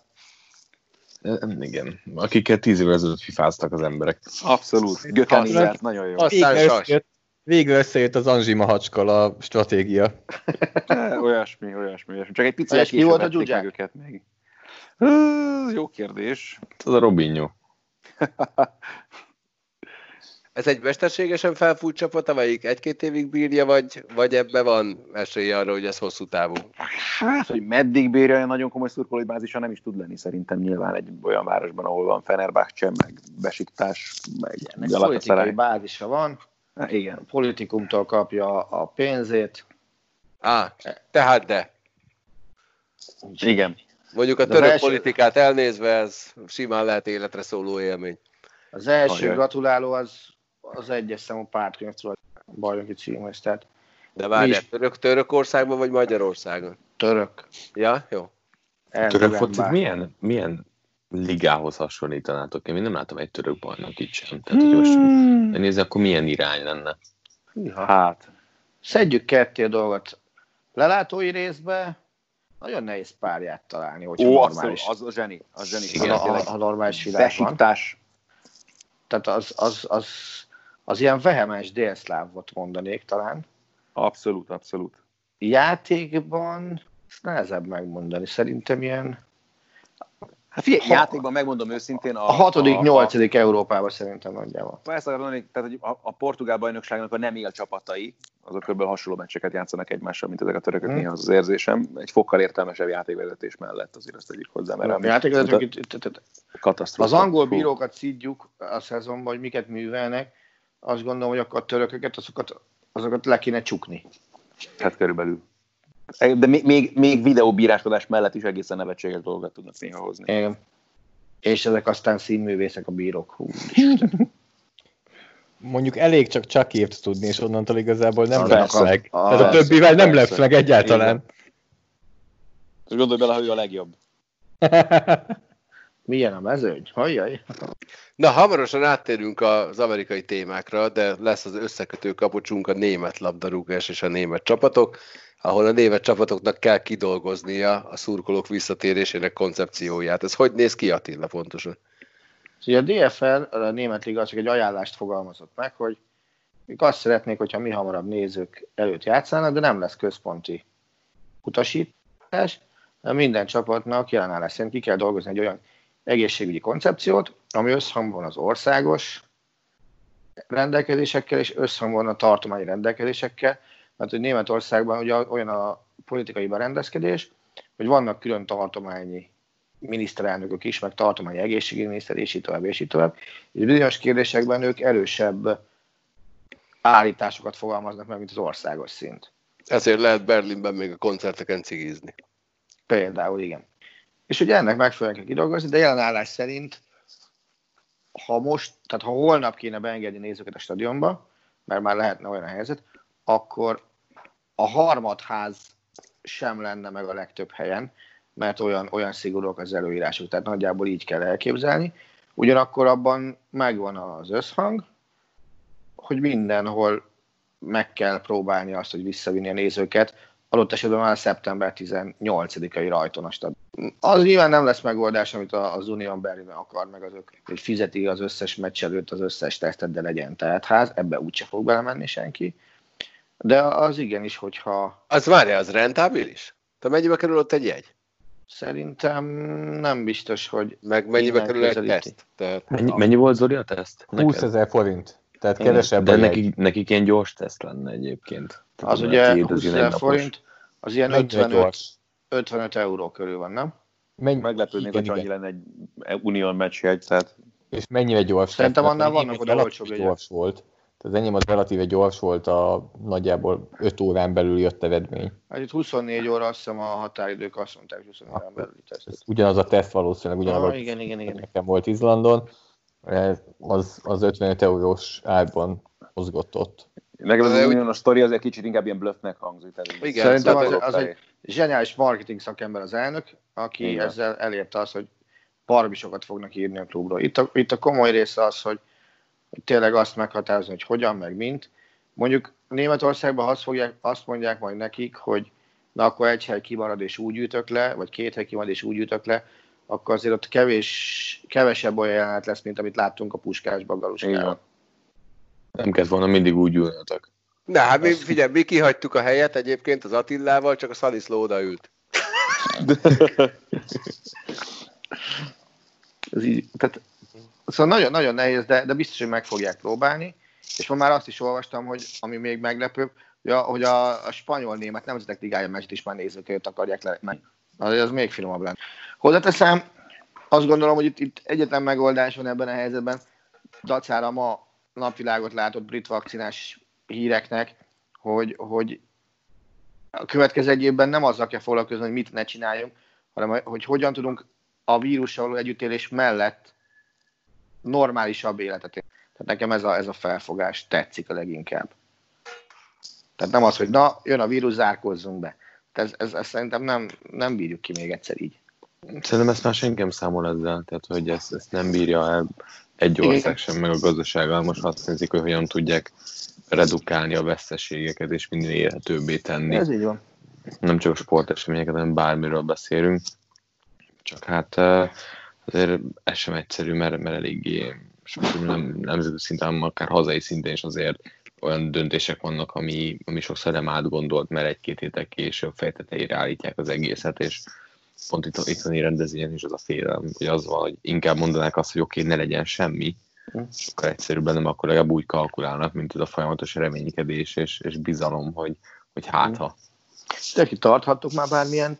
Igen, akikkel tíz évvel ezelőtt fifáztak az emberek. Abszolút, Gökhan nagyon jó. Aztán Végre sas. összejött, az Anzsi Mahacskala stratégia. olyasmi, olyasmi, olyasmi. Csak egy picit később volt a meg őket még. Jó kérdés. Az a Robinho. Ez egy mesterségesen felfújt csapat, amelyik egy-két évig bírja, vagy, vagy ebbe van esély arra, hogy ez hosszú távú? Hát, hogy meddig bírja olyan nagyon komoly szurkolói bázisa nem is tud lenni szerintem nyilván egy olyan városban, ahol van Fenerbahce, meg Besiktás, meg Galatasaray. politikai bázisa van, Hát Igen. a politikumtól kapja a pénzét. Á, tehát de. Igen. Mondjuk a török első- politikát elnézve, ez simán lehet életre szóló élmény. Az első Ajaj. gratuláló az, az egyes számú pártkönyv bajnoki címhez, tehát De várjál, Mi is? török, Törökországban vagy Magyarországon? török. Ja, jó. Török focit milyen, milyen ligához hasonlítanátok? Én nem látom egy török bajnokit sem. Tehát, hogy most nézni, akkor milyen irány lenne? Hát, Szedjük ketté a dolgot. Lelátói részbe nagyon nehéz párját találni, hogyha ó, abszolút, normális, az a zseni. Az zseni. Igen, ha, ha normális világ van. Besiktás. Tehát az, az, az, az ilyen vehemens délszlávot mondanék talán. Abszolút, abszolút. Játékban ezt nehezebb megmondani. Szerintem ilyen Hát figyelj, Ha- játékban megmondom őszintén, a, a hatodik, a- nyolcadik Európában szerintem nagyjából. Ezt akarom mondani, tehát hogy a, a portugál bajnokságnak a nem él csapatai, azok kb. hasonló meccseket játszanak egymással, mint ezek a törökök, Hmm. néha az, az érzésem. Egy fokkal értelmesebb játékvezetés mellett azért azt tegyük hozzá, mert A játékvezetők itt- itt- itt- katasztrófa. Az angol bírókat szidjuk a szezonban, hogy miket művelnek. Azt gondolom, hogy akkor a törököket, azokat, azokat le kéne csukni. Hát körülbelül. De még, még, még videóbíráskodás mellett is egészen nevetséges dolgokat tudnak néha hozni. Igen. És ezek aztán színművészek a bírók. Hú. Mondjuk elég csak csak írt tudni, és onnantól igazából nem a- meg. a- Tehát a többivel nem lepsz meg egyáltalán. És gondolj bele, hogy ő a legjobb. Milyen a mezőny? Hajjaj. Na, hamarosan áttérünk az amerikai témákra, de lesz az összekötő kapocsunk a német labdarúgás és a német csapatok, ahol a német csapatoknak kell kidolgoznia a szurkolók visszatérésének koncepcióját. Ez hogy néz ki, Attila, pontosan? Ugye a DFL, a német liga csak egy ajánlást fogalmazott meg, hogy ők azt szeretnék, hogyha mi hamarabb nézők előtt játszanak, de nem lesz központi utasítás. Minden csapatnak jelenállás szerint ki kell dolgozni egy olyan egészségügyi koncepciót, ami összhangban az országos rendelkezésekkel és összhangban a tartományi rendelkezésekkel, mert hogy Németországban ugye olyan a politikai berendezkedés, hogy vannak külön tartományi miniszterelnökök is, meg tartományi egészségügyi miniszter, és így tovább, és így tovább. És bizonyos kérdésekben ők erősebb állításokat fogalmaznak meg, mint az országos szint. Ezért lehet Berlinben még a koncerteken cigizni. Például, igen. És ugye ennek megfelelően kell kidolgozni, de jelen állás szerint, ha most, tehát ha holnap kéne beengedni nézőket a stadionba, mert már lehetne olyan a helyzet, akkor a harmadház sem lenne meg a legtöbb helyen, mert olyan, olyan szigorúak az előírások, tehát nagyjából így kell elképzelni. Ugyanakkor abban megvan az összhang, hogy mindenhol meg kell próbálni azt, hogy visszavinni a nézőket, adott esetben már szeptember 18-ai rajton a stadion. Az nyilván nem lesz megoldás, amit az Unión Berlin akar, meg azok, hogy fizeti az összes meccs előtt az összes tesztet, de legyen teltház, ebbe úgyse fog belemenni senki. De az igenis, hogyha Az várja, az rentábilis? Te mennyibe kerül ott egy jegy? Szerintem nem biztos, hogy Meg mennyibe kerül egy teszt? Tehát, Mennyi, mennyi volt Zoli a teszt? 20 ezer forint. Tehát kevesebb De a nekik, nekik ilyen gyors teszt lenne egyébként. Tehát az a ugye tiéd 20 ilyen ezer forint, az ilyen Mennyire 55, gyors? 55 euró körül van, nem? Menny... Meglepődnék, hogy annyi lenne egy Unión meccs jegy, tehát És mennyire gyors? Szerintem annál a vannak oda olcsóbb is jegyek. gyors volt. Az enyém az relatíve gyors volt, a nagyjából 5 órán belül jött eredmény. Hát itt 24 óra, azt hiszem a határidők azt mondták, hogy 24 órán belül teszt. Ugyanaz a teszt valószínűleg, ugyanaz ah, a igen, igen, igen. nekem volt Izlandon, az, az 55 eurós árban mozgott ott. Nekem az, az a sztori azért kicsit inkább ilyen bluffnek hangzik. Igen, Szerintem az, az egy zseniális marketing szakember az elnök, aki Igen. ezzel elérte azt, hogy baromi sokat fognak írni a klubról. Itt a, itt a komoly része az, hogy tényleg azt meghatározni, hogy hogyan, meg mint. Mondjuk Németországban azt, fogják, azt mondják majd nekik, hogy na akkor egy hely kimarad és úgy ütök le, vagy két hely kimarad és úgy ütök le, akkor azért ott kevés, kevesebb olyan jelenet lesz, mint amit láttunk a puskásban, galuskában. Nem kellett volna mindig úgy ülnötök. Na, hát mi, figyelj, mi kihagytuk a helyet egyébként az Attillával, csak a Szaliszló odaült. Ez így, tehát, szóval nagyon, nagyon nehéz, de, de biztos, hogy meg fogják próbálni. És ma már azt is olvastam, hogy ami még meglepőbb, hogy a, hogy a, a spanyol-német nemzetek ligája meccset is már nézőkönyvet akarják le, meg. Az, még finomabb lenne. Hozzáteszem, azt gondolom, hogy itt, itt egyetlen megoldás van ebben a helyzetben, dacára ma napvilágot látott brit vakcinás híreknek, hogy, hogy a következő egy évben nem azzal kell foglalkozni, hogy mit ne csináljunk, hanem hogy hogyan tudunk a vírussal együttélés mellett normálisabb életet élni. Tehát nekem ez a, ez a felfogás tetszik a leginkább. Tehát nem az, hogy na, jön a vírus, zárkózzunk be. Ez, ez, ez szerintem nem, nem bírjuk ki még egyszer így. Szerintem ezt már senki nem számol ezzel, tehát hogy ezt, ezt nem bírja el egy ország sem, meg a gazdasággal. Most azt nézik, hogy hogyan tudják redukálni a veszteségeket, és minél élhetőbbé tenni. Ez így van. Nem csak a sporteseményeket, hanem bármiről beszélünk. Csak hát azért ez sem egyszerű, mert, mert eléggé nem, nemzeti szinten, akár hazai szinten is azért olyan döntések vannak, ami, ami sokszor nem átgondolt, mert egy-két hétek később fejtetejére állítják az egészet, és pont itt, itt van rendezvényen is az a félelem, hogy az van, hogy inkább mondanák azt, hogy oké, okay, ne legyen semmi, hm. sokkal egyszerűbben nem, akkor legalább úgy kalkulálnak, mint ez a folyamatos reménykedés és, és bizalom, hogy, hogy hát hm. ha. De ki már bármilyen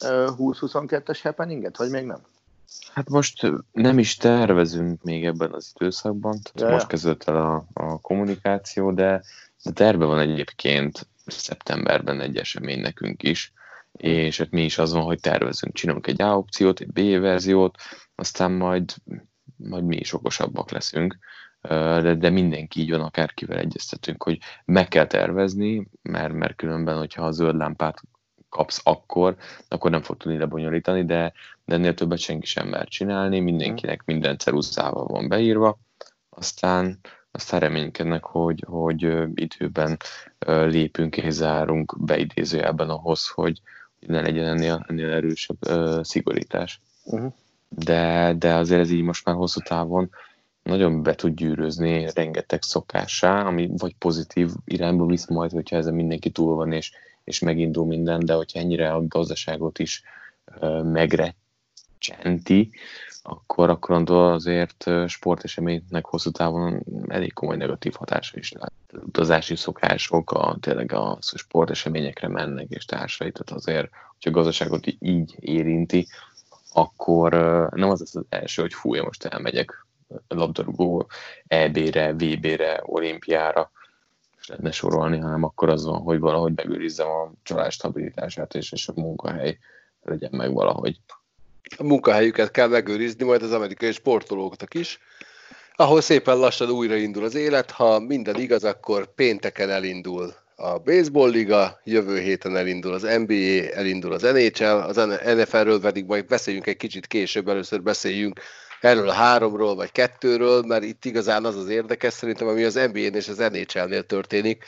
20-22-es happeninget, vagy még nem? Hát most nem is tervezünk még ebben az időszakban, tehát ja. most kezdődött el a, a kommunikáció, de, de terve van egyébként szeptemberben egy esemény nekünk is, és hát mi is az van, hogy tervezünk, csinálunk egy A opciót, egy B verziót, aztán majd, majd mi is okosabbak leszünk, de, de mindenki így van, akárkivel egyeztetünk, hogy meg kell tervezni, mert, mert különben, hogyha a zöld lámpát kapsz akkor, akkor nem fog tudni lebonyolítani, de, de ennél többet senki sem mer csinálni, mindenkinek minden ceruzával van beírva, aztán, aztán reménykednek, hogy, hogy időben lépünk és zárunk beidézőjelben ahhoz, hogy ne legyen ennél, ennél erősebb szigorítás. Uh-huh. De, de azért ez így most már hosszú távon nagyon be tud gyűrözni rengeteg szokásá, ami vagy pozitív irányba visz majd, hogyha ezen mindenki túl van, és, és megindul minden, de hogyha ennyire a gazdaságot is megrecsenti, akkor, akkor azért sporteseménynek hosszú távon elég komoly negatív hatása is lehet. Utazási szokások, a, tényleg a sporteseményekre mennek és társai, tehát azért, hogyha a gazdaságot így érinti, akkor nem az az első, hogy fúj, most elmegyek labdarúgó EB-re, VB-re, olimpiára, és lehetne sorolni, hanem akkor az van, hogy valahogy megőrizzem a család stabilitását, és, és a munkahely legyen meg valahogy. A munkahelyüket kell megőrizni majd az amerikai sportolóknak is, ahol szépen lassan újraindul az élet, ha minden igaz, akkor pénteken elindul a baseball liga, jövő héten elindul az NBA, elindul az NHL, az NFL-ről pedig majd beszéljünk egy kicsit később, először beszéljünk erről a háromról vagy kettőről, mert itt igazán az az érdekes szerintem, ami az NBA-n és az NHL-nél történik,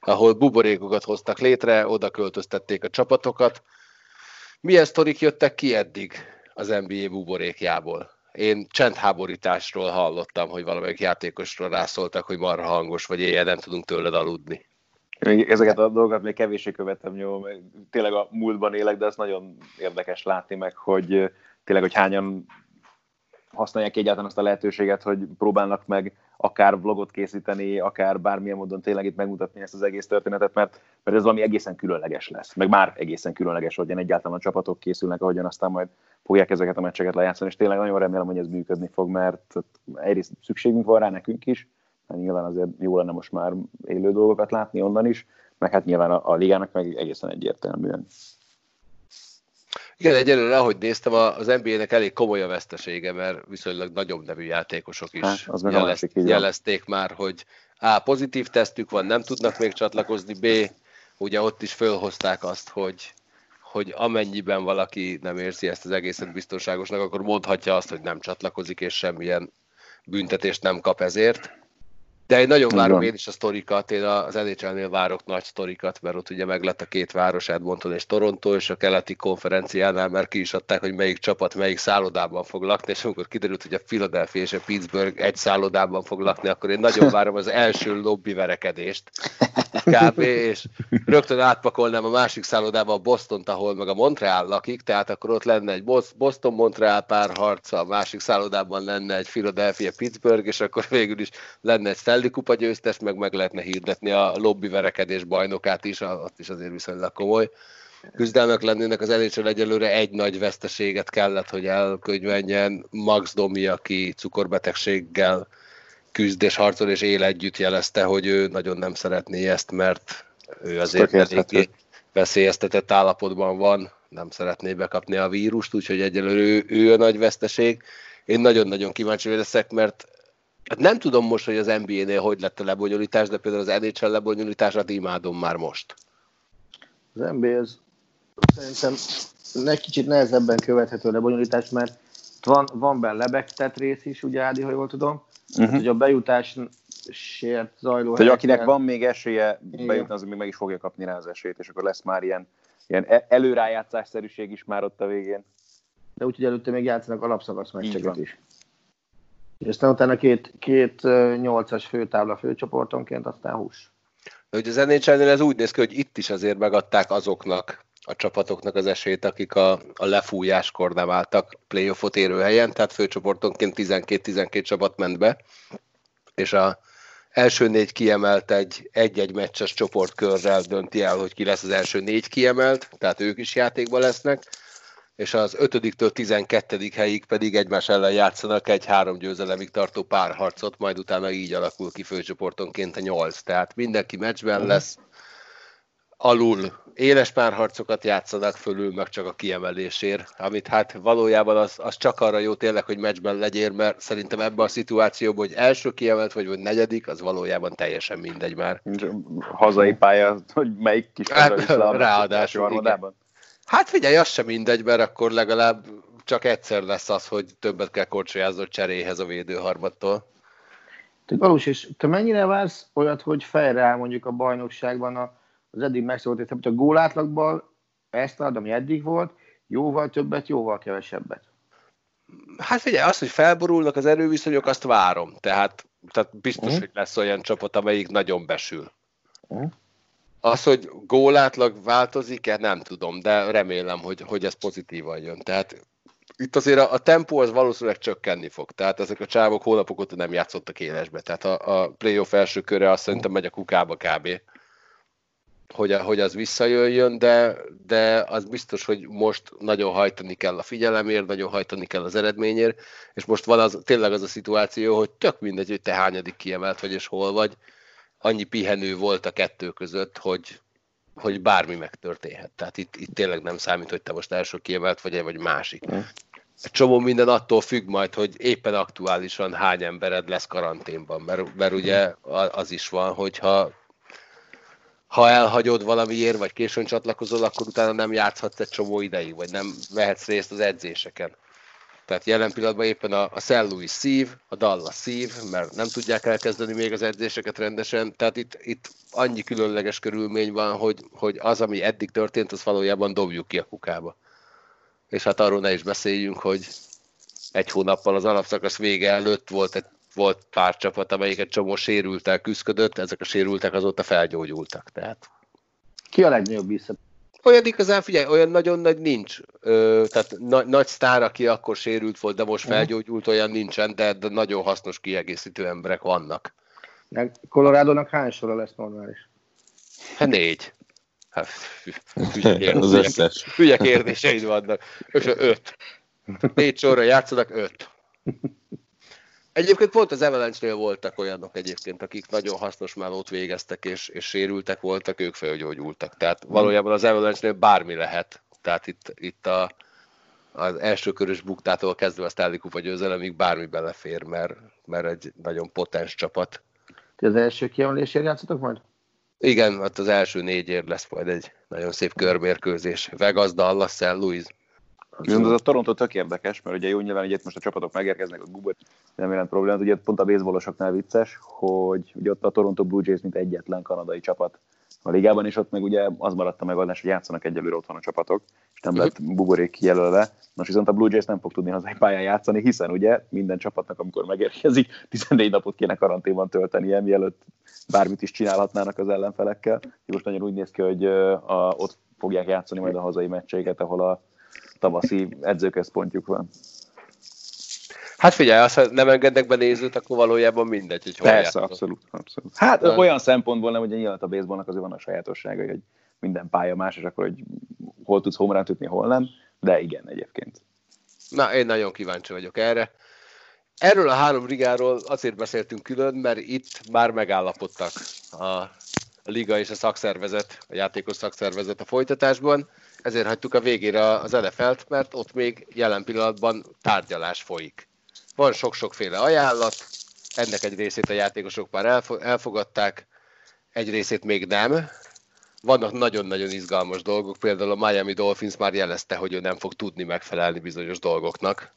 ahol buborékokat hoztak létre, oda költöztették a csapatokat. Milyen sztorik jöttek ki eddig az NBA buborékjából? Én csendháborításról hallottam, hogy valamelyik játékosról rászóltak, hogy marha hangos, vagy éjjel nem tudunk tőled aludni. Ezeket a dolgokat még kevéssé követem, jó, tényleg a múltban élek, de az nagyon érdekes látni meg, hogy tényleg, hogy hányan használják egyáltalán azt a lehetőséget, hogy próbálnak meg akár vlogot készíteni, akár bármilyen módon tényleg itt megmutatni ezt az egész történetet, mert, mert ez valami egészen különleges lesz. Meg már egészen különleges, hogy egyáltalán a csapatok készülnek, ahogyan aztán majd fogják ezeket a meccseket lejátszani, és tényleg nagyon remélem, hogy ez működni fog, mert egyrészt szükségünk van rá nekünk is, Hát nyilván azért jó lenne most már élő dolgokat látni onnan is, meg hát nyilván a, a ligának meg egészen egyértelműen. Igen, egyelőre, ahogy néztem, az NBA-nek elég komoly a vesztesége, mert viszonylag nagyobb nevű játékosok is hát, az jelez, jelezték már, hogy A. pozitív tesztük van, nem tudnak még csatlakozni, B. ugye ott is fölhozták azt, hogy hogy amennyiben valaki nem érzi ezt az egészet biztonságosnak, akkor mondhatja azt, hogy nem csatlakozik, és semmilyen büntetést nem kap ezért. De én nagyon várom én is a sztorikat, én az NHL-nél várok nagy sztorikat, mert ott ugye meg lett a két város, Edmonton és Toronto, és a keleti konferenciánál már ki is adták, hogy melyik csapat melyik szállodában fog lakni, és amikor kiderült, hogy a Philadelphia és a Pittsburgh egy szállodában fog lakni, akkor én nagyon várom az első lobby verekedést, kb. és rögtön átpakolnám a másik szállodába a boston ahol meg a Montreal lakik, tehát akkor ott lenne egy Boston-Montreal párharca, a másik szállodában lenne egy Philadelphia-Pittsburgh, és akkor végül is lenne egy Stanley Kupa győztes, meg meg lehetne hirdetni a lobby verekedés bajnokát is, ott is azért viszonylag komoly küzdelmek lennének, az NHL egyelőre egy nagy veszteséget kellett, hogy elkönyvenjen. Max Domi, aki cukorbetegséggel küzd és harcol és él együtt jelezte, hogy ő nagyon nem szeretné ezt, mert ő azért eléggé veszélyeztetett állapotban van, nem szeretné bekapni a vírust, úgyhogy egyelőre ő, ő a nagy veszteség. Én nagyon-nagyon kíváncsi leszek, mert Hát nem tudom most, hogy az NBA-nél hogy lett a lebonyolítás, de például az NHL lebonyolítását imádom már most. Az NBA az szerintem egy kicsit nehezebben követhető a lebonyolítás, mert van, van benne lebegtett rész is, ugye Ádi, ha jól tudom, uh-huh. hát, hogy a bejutásért zajló hogy akinek van még esélye bejutni, az még meg is fogja kapni rá az esélyt, és akkor lesz már ilyen, ilyen e- előrájátszásszerűség is már ott a végén. De úgyhogy előtte még játszanak alapszakasz meccseket is. És aztán utána két, két nyolcas főtábla főcsoportonként, aztán hús. De hogy az nhl ez úgy néz ki, hogy itt is azért megadták azoknak a csapatoknak az esélyt, akik a, a lefújáskor nem álltak playoffot érő helyen, tehát főcsoportonként 12-12 csapat ment be, és a első négy kiemelt egy egy-egy meccses csoportkörrel dönti el, hogy ki lesz az első négy kiemelt, tehát ők is játékban lesznek, és az 5-től 12. helyig pedig egymás ellen játszanak egy három győzelemig tartó párharcot, majd utána így alakul ki főcsoportonként a nyolc. Tehát mindenki meccsben mhm. lesz, alul éles párharcokat játszanak, fölül meg csak a kiemelésért, amit hát valójában az, az csak arra jó tényleg, hogy meccsben legyél, mert szerintem ebben a szituációban, hogy első kiemelt vagy, vagy negyedik, az valójában teljesen mindegy már. Hazai pálya, hogy melyik kis hát, ráadásul, Hát figyelj, az sem mindegy, mert akkor legalább csak egyszer lesz az, hogy többet kell korcsolyáznod cseréhez a védőharmattól. Te valós, és te mennyire vársz olyat, hogy áll mondjuk a bajnokságban az eddig megszólalt, hogy a gólátlagban ezt ad, ami eddig volt, jóval többet, jóval kevesebbet? Hát figyelj, azt, hogy felborulnak az erőviszonyok, azt várom. Tehát, tehát biztos, uh-huh. hogy lesz olyan csapat, amelyik nagyon besül. Uh-huh. Az, hogy gólátlag változik-e, nem tudom, de remélem, hogy, hogy ez pozitívan jön. Tehát itt azért a, a tempó az valószínűleg csökkenni fog. Tehát ezek a csávok hónapok óta nem játszottak élesbe. Tehát a, a playoff első köre azt szerintem megy a kukába kb. Hogy, hogy az visszajöjjön, de, de az biztos, hogy most nagyon hajtani kell a figyelemért, nagyon hajtani kell az eredményért, és most van az, tényleg az a szituáció, hogy tök mindegy, hogy te hányadik kiemelt vagy és hol vagy, annyi pihenő volt a kettő között, hogy, hogy bármi megtörténhet. Tehát itt, itt tényleg nem számít, hogy te most első kiemelt vagy, vagy másik. Egy csomó minden attól függ majd, hogy éppen aktuálisan hány embered lesz karanténban, mert, mert ugye az is van, hogyha ha elhagyod valamiért, vagy későn csatlakozol, akkor utána nem játszhatsz egy csomó ideig, vagy nem vehetsz részt az edzéseken. Tehát jelen pillanatban éppen a, a St. Louis szív, a Dallas szív, mert nem tudják elkezdeni még az edzéseket rendesen. Tehát itt, itt annyi különleges körülmény van, hogy, hogy az, ami eddig történt, az valójában dobjuk ki a kukába. És hát arról ne is beszéljünk, hogy egy hónappal az alapszakasz vége előtt volt egy volt pár csapat, amelyik egy csomó sérültel küzdött, ezek a sérültek azóta felgyógyultak. Tehát. Ki a legnagyobb vissza? Olyan igazán, figyelj, olyan nagyon nagy nincs. Ö, tehát na, nagy sztár, aki akkor sérült volt, de most mhm. felgyógyult, olyan nincsen, de, de nagyon hasznos kiegészítő emberek vannak. Colorado-nak hány sora lesz normális? Hát négy. Hát, hülye, kérdéseid vannak. És öt. Négy sorra játszanak, öt. Egyébként pont az Avalanche-nél voltak olyanok egyébként, akik nagyon hasznos melót végeztek, és, és sérültek voltak, ők felgyógyultak. Tehát valójában az Avalanche-nél bármi lehet. Tehát itt, itt a, az első körös buktától kezdve a Stanley Kupa győzelemig bármi belefér, mert, mert egy nagyon potens csapat. Ti az első kiemelésért játszotok majd? Igen, hát az első négyért lesz majd egy nagyon szép körmérkőzés. Vegas, Dallas, St. Louis. Viszont az a Toronto tök érdekes, mert ugye jó nyilván, hogy itt most a csapatok megérkeznek, a Google nem jelent problémát. Ugye pont a baseballosoknál vicces, hogy ugye ott a Toronto Blue Jays mint egyetlen kanadai csapat a ligában, és ott meg ugye az maradt a megoldás, hogy játszanak egyelőre otthon a csapatok, és nem lett buborék kijelölve. Most viszont a Blue Jays nem fog tudni hazai pályán játszani, hiszen ugye minden csapatnak, amikor megérkezik, 14 napot kéne karanténban töltenie, mielőtt bármit is csinálhatnának az ellenfelekkel. Most nagyon úgy néz ki, hogy a, ott fogják játszani majd a hazai meccseiket, ahol a tavaszi edzőközpontjuk van. Hát figyelj, azt, ha nem engednek be nézőt, akkor valójában mindegy, hogy hol Persze, játszol. abszolút, abszolút. Hát De- olyan szempontból nem, ugye nyilván a baseballnak azért vannak sajátosságai, hogy minden pálya más, és akkor hogy hol tudsz home run ütni, hol nem, de igen egyébként. Na, én nagyon kíváncsi vagyok erre. Erről a három ligáról azért beszéltünk külön, mert itt már megállapodtak a a liga és a szakszervezet, a játékos szakszervezet a folytatásban, ezért hagytuk a végére az NFL-t, mert ott még jelen pillanatban tárgyalás folyik. Van sok-sokféle ajánlat, ennek egy részét a játékosok már elfo- elfogadták, egy részét még nem. Vannak nagyon-nagyon izgalmas dolgok, például a Miami Dolphins már jelezte, hogy ő nem fog tudni megfelelni bizonyos dolgoknak,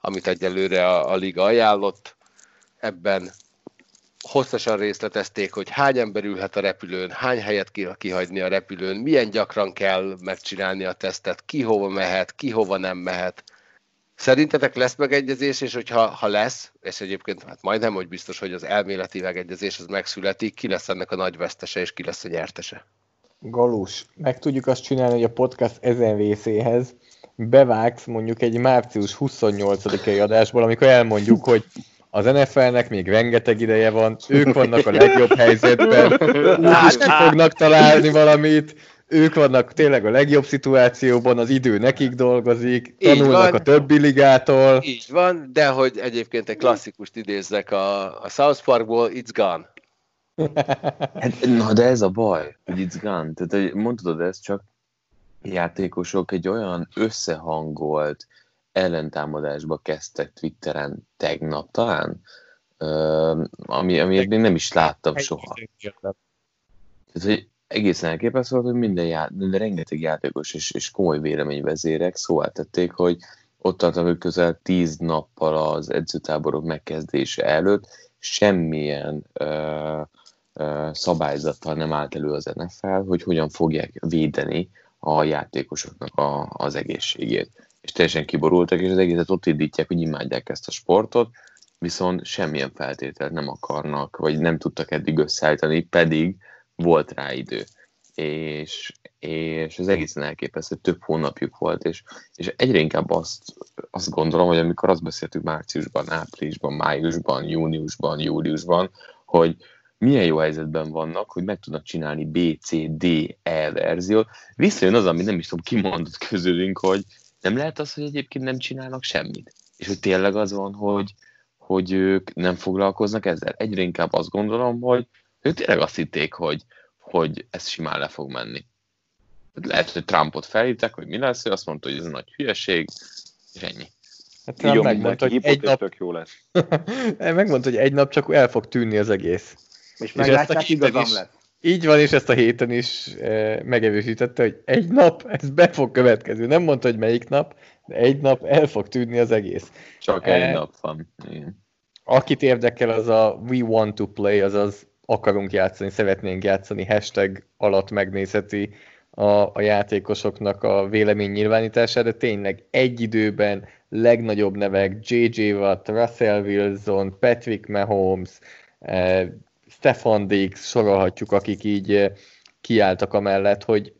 amit egyelőre a, a liga ajánlott. Ebben hosszasan részletezték, hogy hány ember ülhet a repülőn, hány helyet ki- kihagyni a repülőn, milyen gyakran kell megcsinálni a tesztet, ki hova mehet, ki hova nem mehet. Szerintetek lesz megegyezés, és hogyha ha lesz, és egyébként hát majdnem, hogy biztos, hogy az elméleti megegyezés az megszületik, ki lesz ennek a nagy vesztese, és ki lesz a nyertese? Galus, meg tudjuk azt csinálni, hogy a podcast ezen részéhez bevágsz mondjuk egy március 28-ai adásból, amikor elmondjuk, hogy az NFL-nek még rengeteg ideje van, ők vannak a legjobb helyzetben, úgyis ki fognak találni valamit, ők vannak tényleg a legjobb szituációban, az idő nekik dolgozik, tanulnak van. a többi ligától. Így van, de hogy egyébként egy klasszikust idézzek a, a South Parkból, it's gone. Hát, na, de ez a baj, hogy it's gone. Tehát, hogy mondtad ezt csak játékosok egy olyan összehangolt ellentámadásba kezdtek Twitteren tegnap talán, ö, ami, ami még nem is láttam soha. Tehát, hogy egészen elképesztő volt, hogy minden, já- minden rengeteg játékos és, és komoly véleményvezérek szóval tették, hogy ott tartanak, hogy közel tíz nappal az edzőtáborok megkezdése előtt semmilyen ö, ö, szabályzattal nem állt elő az NFL, hogy hogyan fogják védeni a játékosoknak a, az egészségét. És teljesen kiborultak, és az egészet ott indítják, hogy imádják ezt a sportot, viszont semmilyen feltételt nem akarnak, vagy nem tudtak eddig összeállítani, pedig volt rá idő. És, és az egészen elképesztő, több hónapjuk volt, és, és egyre inkább azt, azt gondolom, hogy amikor azt beszéltük márciusban, áprilisban, májusban, júniusban, júliusban, hogy milyen jó helyzetben vannak, hogy meg tudnak csinálni B, C, D, E verziót. Visszajön az, ami nem is tudom, kimondott közülünk, hogy nem lehet az, hogy egyébként nem csinálnak semmit. És hogy tényleg az van, hogy, hogy ők nem foglalkoznak ezzel. Egyre inkább azt gondolom, hogy ők tényleg azt hitték, hogy, hogy ez simán le fog menni. Lehet, hogy Trumpot felhívták, hogy mi lesz, ő azt mondta, hogy ez nagy hülyeség, és ennyi. Hát Így megmondta, hogy egy és nap, tök jó lesz. megmondta, hogy egy nap csak el fog tűnni az egész. És a meglátják, igazam lett. Így van, és ezt a héten is e, megerősítette, hogy egy nap, ez be fog következni. Nem mondta, hogy melyik nap, de egy nap el fog tűnni az egész. Csak Eh, egy nap van. Igen. Akit érdekel, az a we want to play, azaz akarunk játszani, szeretnénk játszani, hashtag alatt megnézheti a, a játékosoknak a vélemény nyilvánítását, de tényleg egy időben legnagyobb nevek, J.J. Watt, Russell Wilson, Patrick Mahomes, eh, Stefan Diggs, sorolhatjuk, akik így eh, kiálltak amellett, hogy,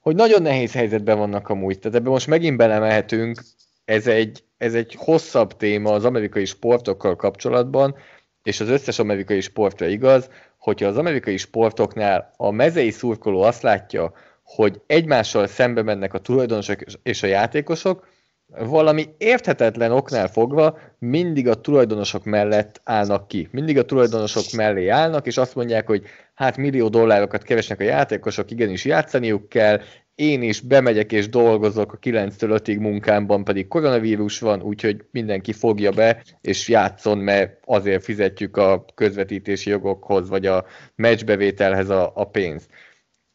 hogy nagyon nehéz helyzetben vannak amúgy. Tehát ebben most megint belemehetünk, ez egy, ez egy hosszabb téma az amerikai sportokkal kapcsolatban, és az összes amerikai sportra igaz, hogyha az amerikai sportoknál a mezei szurkoló azt látja, hogy egymással szembe mennek a tulajdonosok és a játékosok, valami érthetetlen oknál fogva mindig a tulajdonosok mellett állnak ki. Mindig a tulajdonosok mellé állnak, és azt mondják, hogy hát millió dollárokat keresnek a játékosok, igenis játszaniuk kell, én is bemegyek és dolgozok a 9-től 5-ig munkámban, pedig koronavírus van, úgyhogy mindenki fogja be, és játszon, mert azért fizetjük a közvetítési jogokhoz, vagy a meccsbevételhez a, a pénzt.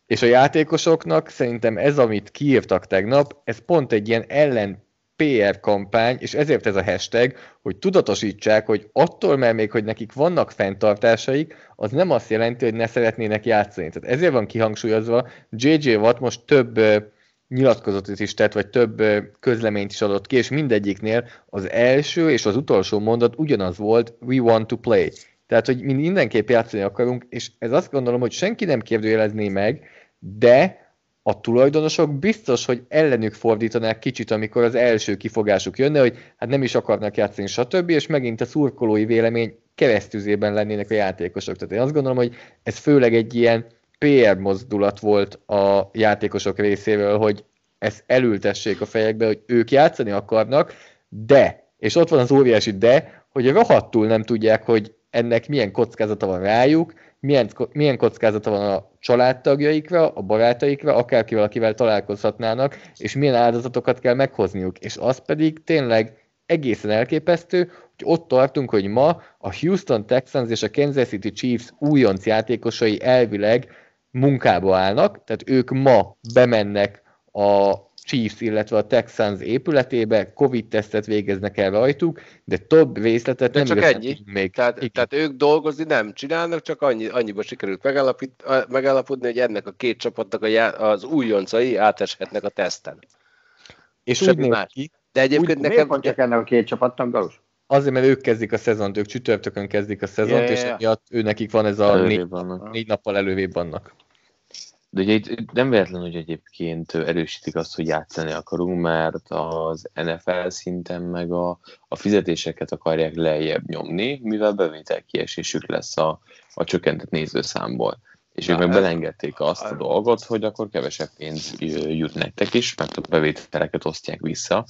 És a játékosoknak szerintem ez, amit kiírtak tegnap, ez pont egy ilyen ellen PR kampány, és ezért ez a hashtag, hogy tudatosítsák, hogy attól, mert még, hogy nekik vannak fenntartásaik, az nem azt jelenti, hogy ne szeretnének játszani. Tehát ezért van kihangsúlyozva, JJ Watt most több nyilatkozatot is tett, vagy több közleményt is adott ki, és mindegyiknél az első és az utolsó mondat ugyanaz volt, we want to play. Tehát, hogy mi mindenképp játszani akarunk, és ez azt gondolom, hogy senki nem kérdőjelezné meg, de a tulajdonosok biztos, hogy ellenük fordítanák kicsit, amikor az első kifogásuk jönne, hogy hát nem is akarnak játszani, stb., és megint a szurkolói vélemény keresztüzében lennének a játékosok. Tehát én azt gondolom, hogy ez főleg egy ilyen PR mozdulat volt a játékosok részéről, hogy ezt elültessék a fejekbe, hogy ők játszani akarnak, de, és ott van az óriási de, hogy rohadtul nem tudják, hogy ennek milyen kockázata van rájuk, milyen, milyen kockázata van a családtagjaikra, a barátaikra, akárkivel, akivel találkozhatnának, és milyen áldozatokat kell meghozniuk. És az pedig tényleg egészen elképesztő, hogy ott tartunk, hogy ma a Houston Texans és a Kansas City Chiefs újonc játékosai elvileg munkába állnak, tehát ők ma bemennek a Chiefs, illetve a Texans épületébe, Covid-tesztet végeznek el rajtuk, de több részletet de nem csak ennyi. még. Tehát, tehát ők dolgozni nem csinálnak, csak annyi, annyiba sikerült megállapít, megállapodni, hogy ennek a két csapatnak a já, az újoncai áteshetnek a teszten. És Semmi úgy néz más. ki. De egyébként Úgy, nekem... Miért ennek a két csapatnak, Galus? Azért, mert ők kezdik a szezont, ők csütörtökön kezdik a szezont, ja, és ja. emiatt ő nekik van ez a négy, négy nappal elővébb vannak. De ugye itt nem véletlen, hogy egyébként erősítik azt, hogy játszani akarunk, mert az NFL szinten meg a, a fizetéseket akarják lejjebb nyomni, mivel bevétel kiesésük lesz a, a csökkentett nézőszámból. És ők Na, meg ez- belengedték azt a dolgot, hogy akkor kevesebb pénz jut nektek is, mert a bevételeket osztják vissza,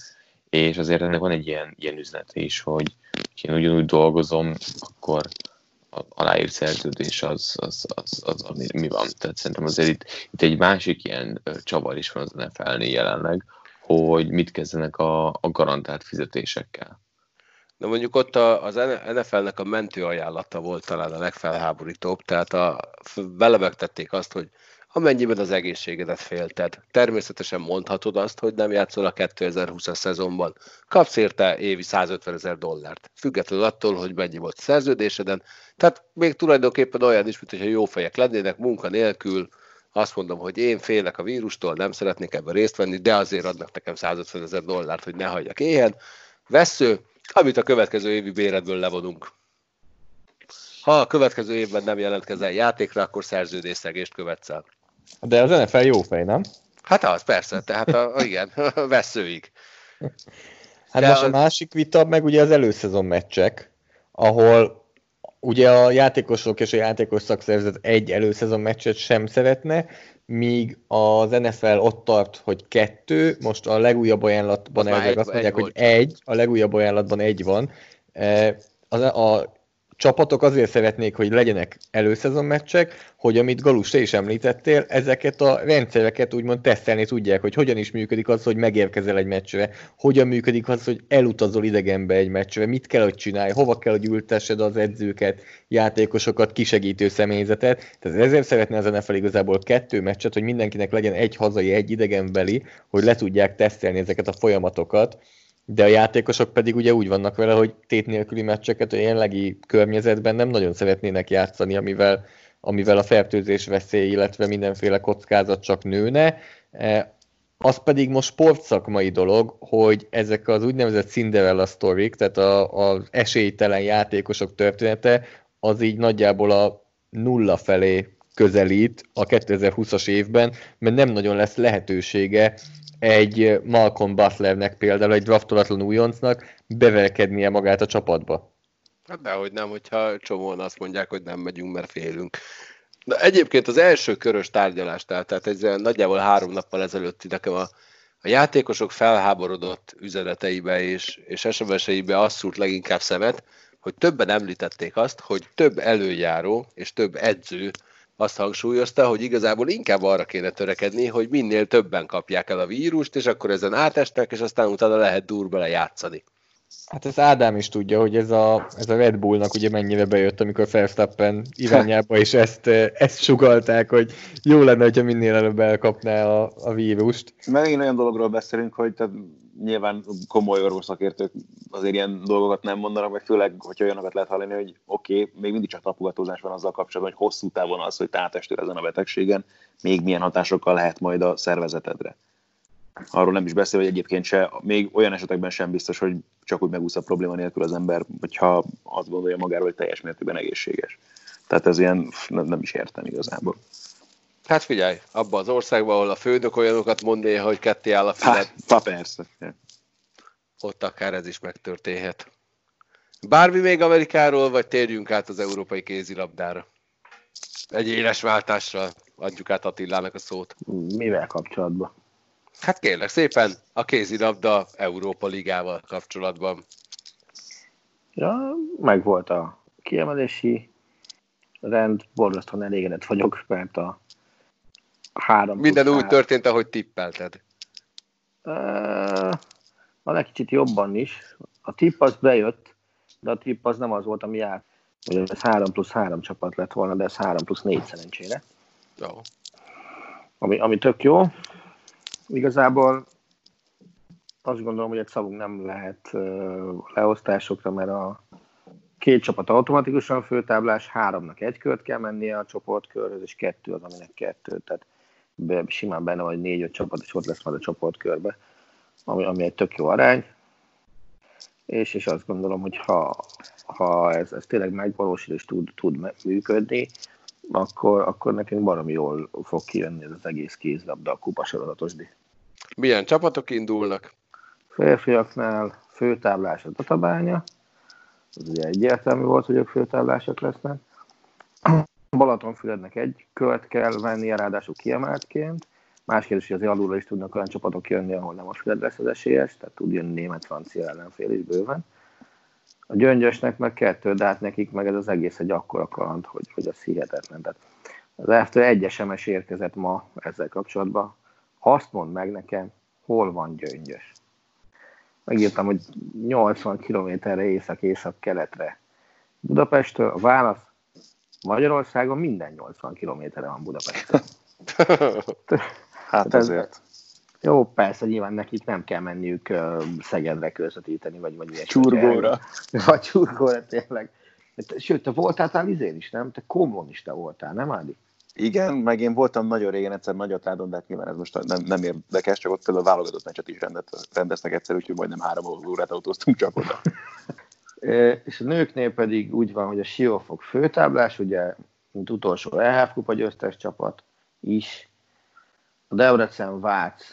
és azért ennek van egy ilyen, ilyen üzenete is, hogy ha én ugyanúgy dolgozom, akkor aláírt szerződés az, az, az, az, ami mi van. Tehát szerintem azért itt, itt egy másik ilyen csavar is van az NFL-nél jelenleg, hogy mit kezdenek a, a garantált fizetésekkel. De mondjuk ott a, az NFL-nek a mentő volt talán a legfelháborítóbb, tehát a, belemegtették azt, hogy amennyiben az egészségedet félted, természetesen mondhatod azt, hogy nem játszol a 2020-as szezonban. Kapsz érte évi 150 ezer dollárt, függetlenül attól, hogy mennyi volt szerződéseden. Tehát még tulajdonképpen olyan is, mint hogyha jó fejek lennének, munka nélkül, azt mondom, hogy én félek a vírustól, nem szeretnék ebben részt venni, de azért adnak nekem 150 ezer dollárt, hogy ne hagyjak éhen. Vesző, amit a következő évi béredből levonunk. Ha a következő évben nem jelentkezel játékra, akkor szerződésszegést követsz el. De az NFL jó fej, nem? Hát az, persze, tehát a, a, igen, a veszőig. Hát De most a az- másik vita meg ugye az előszezon meccsek, ahol ugye a játékosok és a játékos szakszervezet egy előszezon meccset sem szeretne, míg az NFL ott tart, hogy kettő, most a legújabb ajánlatban Az elvileg egy- azt mondják, egy hogy volt. egy, a legújabb ajánlatban egy van. E, Az, a csapatok azért szeretnék, hogy legyenek előszezon meccsek, hogy amit Galus, te is említettél, ezeket a rendszereket úgymond tesztelni tudják, hogy hogyan is működik az, hogy megérkezel egy meccsre, hogyan működik az, hogy elutazol idegenbe egy meccsre, mit kell, hogy csinálj, hova kell, hogy ültessed az edzőket, játékosokat, kisegítő személyzetet. Tehát ezért szeretne az NFL igazából kettő meccset, hogy mindenkinek legyen egy hazai, egy idegenbeli, hogy le tudják tesztelni ezeket a folyamatokat, de a játékosok pedig ugye úgy vannak vele, hogy tét nélküli meccseket a jelenlegi környezetben nem nagyon szeretnének játszani, amivel, amivel a fertőzés veszély, illetve mindenféle kockázat csak nőne. E, Az pedig most sportszakmai dolog, hogy ezek az úgynevezett Cinderella sztorik, tehát az esélytelen játékosok története, az így nagyjából a nulla felé közelít a 2020-as évben, mert nem nagyon lesz lehetősége egy Malcolm Butlernek például, egy draftolatlan újoncnak bevelkednie magát a csapatba. Hát dehogy nem, hogyha csomóan azt mondják, hogy nem megyünk, mert félünk. De egyébként az első körös tárgyalás, tehát, ez nagyjából három nappal ezelőtti nekem a, A játékosok felháborodott üzeneteibe és, és SMS-eibe azt szúrt leginkább szemet, hogy többen említették azt, hogy több előjáró és több edző azt hangsúlyozta, hogy igazából inkább arra kéne törekedni, hogy minél többen kapják el a vírust, és akkor ezen átesnek, és aztán utána lehet durba játszani. Hát ez Ádám is tudja, hogy ez a, ez a Red Bullnak ugye mennyire bejött, amikor Verstappen irányába, és ezt, ezt sugalták, hogy jó lenne, hogyha minél előbb elkapná a, a vírust. Megint olyan dologról beszélünk, hogy tehát nyilván komoly orvosszakértők azért ilyen dolgokat nem mondanak, vagy főleg, hogyha olyanokat lehet hallani, hogy oké, okay, még mindig csak tapogatózás van azzal kapcsolatban, hogy hosszú távon az, hogy tátestől ezen a betegségen, még milyen hatásokkal lehet majd a szervezetedre. Arról nem is beszél, hogy egyébként se, még olyan esetekben sem biztos, hogy csak úgy megúsz a probléma nélkül az ember, hogyha azt gondolja magáról, hogy teljes mértékben egészséges. Tehát ez ilyen, nem, nem is értem igazából. Hát figyelj, abban az országban, ahol a főnök olyanokat mondja, hogy ketté áll a füled. Ha, persze. Ott akár ez is megtörténhet. Bármi még Amerikáról, vagy térjünk át az európai kézilabdára? Egy éles váltással adjuk át Attilának a szót. Mivel kapcsolatban? Hát kérlek szépen, a kézilabda Európa Ligával kapcsolatban. Ja, meg volt a kiemelési rend, borzasztóan elégedett vagyok, mert a három Minden úgy történt, ahogy tippelted. Uh, van egy kicsit jobban is. A tipp az bejött, de a tipp az nem az volt, ami járt. Ez 3 plusz 3 csapat lett volna, de ez 3 plusz 4 szerencsére. Jó. Ami, ami tök jó. Igazából azt gondolom, hogy egy szavunk nem lehet leosztásokra, mert a két csapat automatikusan főtáblás, háromnak egy kört kell mennie a csoportkörhöz, és kettő az, aminek kettő. Tehát be, simán benne vagy négy-öt csapat, és ott lesz majd a csoportkörbe, ami, ami egy tök jó arány. És, és azt gondolom, hogy ha, ha ez, ez tényleg megvalósul és tud, tud működni, akkor, akkor nekünk baromi jól fog kijönni ez az egész kézlabda, a kupasorozatosdi. Milyen csapatok indulnak? Férfiaknál főtáblás a Tatabánya, az ugye egyértelmű volt, hogy ők főtáblások lesznek. Balatonfürednek egy költ kell vennie, ráadásul kiemeltként. Más kérdés, hogy azért alulra is tudnak olyan csapatok jönni, ahol nem a Füred lesz az esélyes, tehát tud jönni német-francia ellenfél is bőven. A gyöngyösnek meg kettő, de hát nekik meg ez az egész egy akkora kaland, hogy, hogy az hihetetlen. Tehát az f egy SMS érkezett ma ezzel kapcsolatban. Azt mondd meg nekem, hol van gyöngyös. Megírtam, hogy 80 kilométerre észak-észak-keletre. Budapesttől a válasz Magyarországon minden 80 kilométerre van Budapesttől. hát ezért. Jó, persze, nyilván nekik nem kell menniük uh, Szegedre közvetíteni, vagy, vagy ilyesmi. Csurgóra. Vagy csurgóra, tényleg. Sőt, te voltál talán izén is, nem? Te Komlon is te voltál, nem Ádi? Igen, meg én voltam nagyon régen egyszer Nagyatádon, de hát nyilván ez most nem, nem érdekes, csak ott például válogatott meccset is rendet, rendeztek egyszer, úgyhogy majdnem három órát autóztunk csak oda. és a nőknél pedig úgy van, hogy a Siófok főtáblás, ugye, mint utolsó EHF kupa győztes csapat is. A Debrecen Vác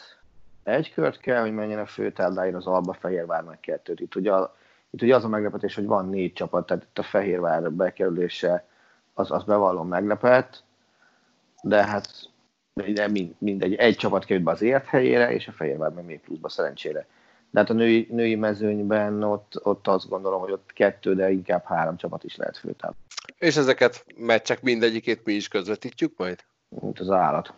egy kört kell, hogy menjen a főtábláira, az Alba Fehérvár meg kettőt. Itt ugye, itt ugye az a meglepetés, hogy van négy csapat, tehát itt a Fehérvár bekerülése az, az bevallom meglepett, de hát de mindegy, egy csapat került be az ért helyére, és a Fehérvár meg még pluszba szerencsére. De hát a női, női mezőnyben ott, ott azt gondolom, hogy ott kettő, de inkább három csapat is lehet főtáv. És ezeket meccsek mindegyikét mi is közvetítjük majd? Mint az állat.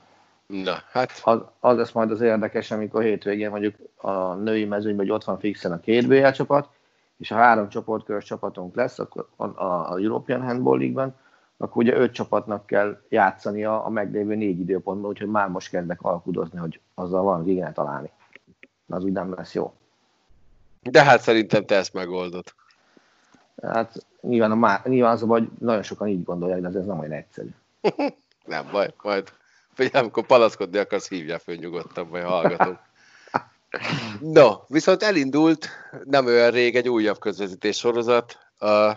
Na, hát. Az, az lesz majd az érdekes, amikor hétvégén mondjuk a női mezőnyben, hogy ott van fixen a két BL csapat, és a három csoportkörös csapatunk lesz akkor a, a, a European Handball League-ben, akkor ugye öt csapatnak kell játszania a meglévő négy időpontban, úgyhogy már most kezdek alkudozni, hogy azzal van igen találni. Az úgy nem lesz jó. De hát szerintem te ezt megoldod. Hát nyilván, a má, nyilván az a baj, nagyon sokan így gondolják, de ez, nem olyan egyszerű. nem baj, majd vagy amikor palaszkodni akarsz, hívjál föl nyugodtan, vagy hallgatom. No, viszont elindult nem olyan rég egy újabb közvetítés sorozat, a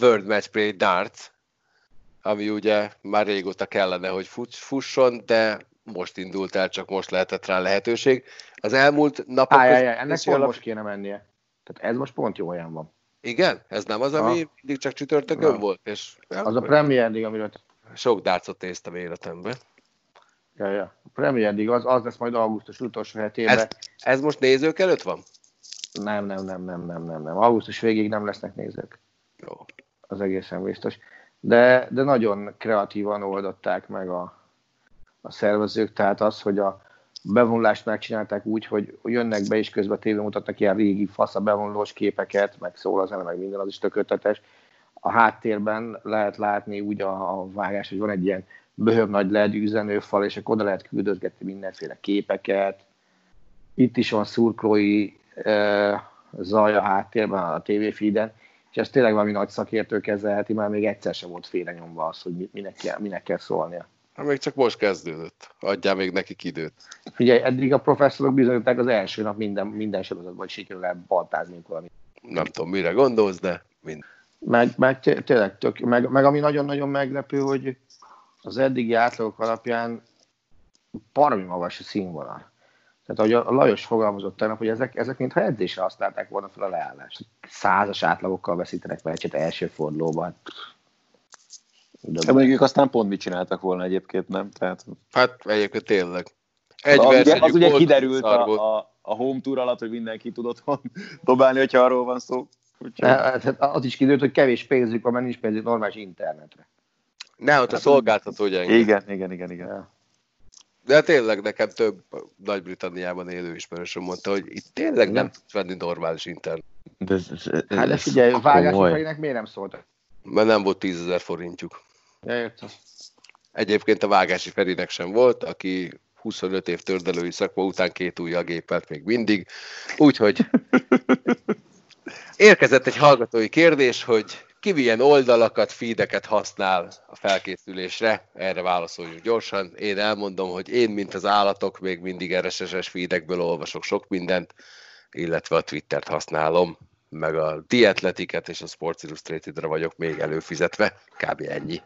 World Match Play Darts, ami ugye már régóta kellene, hogy fusson, de most indult el, csak most lehetett rá lehetőség. Az elmúlt napok... Áj, áj, ennek pont alap... most kéne mennie. Tehát ez most pont jó olyan van. Igen? Ez nem az, ami ha. mindig csak csütörtökön volt? És... Az a Premier League, amiről... Sok dárcot néztem életemben. Ja, ja. A Premier League az, az lesz majd augusztus utolsó hetében. Ez, ez most nézők előtt van? Nem, nem, nem, nem, nem, nem, nem. Augusztus végig nem lesznek nézők. Jó. Az egészen biztos. De, de nagyon kreatívan oldották meg a, a szervezők, tehát az, hogy a bevonulást megcsinálták úgy, hogy jönnek be és közben tévén mutatnak ilyen régi fasz a bevonulós képeket, meg szól az meg minden, az is tökéletes. A háttérben lehet látni úgy a, a vágás, hogy van egy ilyen böhög nagy LED üzenőfal, és akkor oda lehet küldözgetni mindenféle képeket. Itt is van szurkolói e, zaj a háttérben, a TV feeden, és ez tényleg valami nagy szakértő kezelheti, már még egyszer sem volt félrenyomva az, hogy minek kell, minek kell szólnia. Hát még csak most kezdődött. Adjál még nekik időt. Figyelj, eddig a professzorok bizonyították az első nap minden, minden sorozatban, hogy sikerül el baltázni valamit. Nem tudom, mire gondolsz, de mind. Meg, meg tényleg tök, meg, meg ami nagyon-nagyon meglepő, hogy az eddigi átlagok alapján parmi magas a színvonal. Tehát ahogy a Lajos fogalmazott tegnap, hogy ezek, ezek mintha edzésre használták volna fel a leállást. Százas átlagokkal veszítenek meccset első fordulóban. De mondjuk ők aztán pont mit csináltak volna egyébként, nem? Tehát... Hát egyébként tényleg. Egy az, ugye, az ugye kiderült a, a, a home tour alatt, hogy mindenki tud otthon dobálni, hogyha arról van szó. Úgyhogy... Hát az is kiderült, hogy kevés pénzük van, mert nincs pénzük normális internetre. Ne, ott a szolgáltató gyenge. Igen, igen, igen, igen. Ja. De tényleg nekem több Nagy-Britanniában élő ismerősöm mondta, hogy itt tényleg nem tudsz venni normális internet. De ez, ez, ez, hát de figyelj, vágások nem miért nem szóltak? Mert nem volt 10 ezer forintjuk. Ja, értem. Egyébként a Vágási Ferinek sem volt, aki 25 év tördelői szakma után két újjal gépelt még mindig. Úgyhogy érkezett egy hallgatói kérdés, hogy ki milyen oldalakat, feedeket használ a felkészülésre, erre válaszoljunk gyorsan. Én elmondom, hogy én, mint az állatok, még mindig RSS-es feedekből olvasok sok mindent, illetve a Twittert használom, meg a Diatletiket és a Sports Illustrated-re vagyok még előfizetve, kb. ennyi.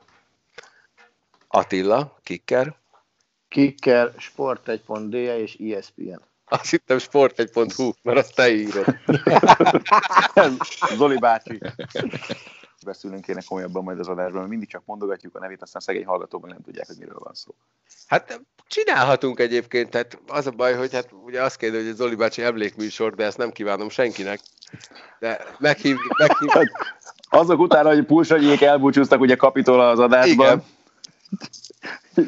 Attila, kicker. Kicker, sport1.de és ESPN. Azt hittem sport1.hu, mert azt te írod. Zoli bácsi. Beszélünk kéne komolyabban majd az adásban, mert mindig csak mondogatjuk a nevét, aztán szegény hallgatóban nem tudják, hogy miről van szó. Hát csinálhatunk egyébként, tehát az a baj, hogy hát ugye azt kérde, hogy a Zoli bácsi emlékműsor, de ezt nem kívánom senkinek. De meghívjuk, meghívjuk. Azok után, hogy Pulsanyék elbúcsúztak ugye kapitola az adásban. Igen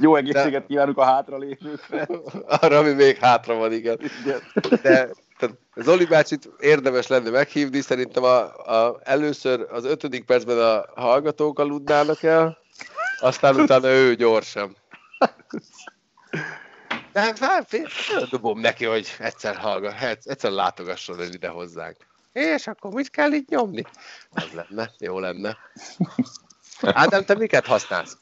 jó egészséget De... kívánunk a hátralévőkre. Arra, ami még hátra van, igen. igen. De tehát Zoli bácsit érdemes lenne meghívni, szerintem a, a, először az ötödik percben a hallgatók aludnának el, aztán utána ő gyorsan. De hát dobom neki, hogy egyszer hallgat, egyszer látogasson el ide hozzánk. És akkor mit kell itt nyomni? Az lenne, jó lenne. Ádám, te miket használsz?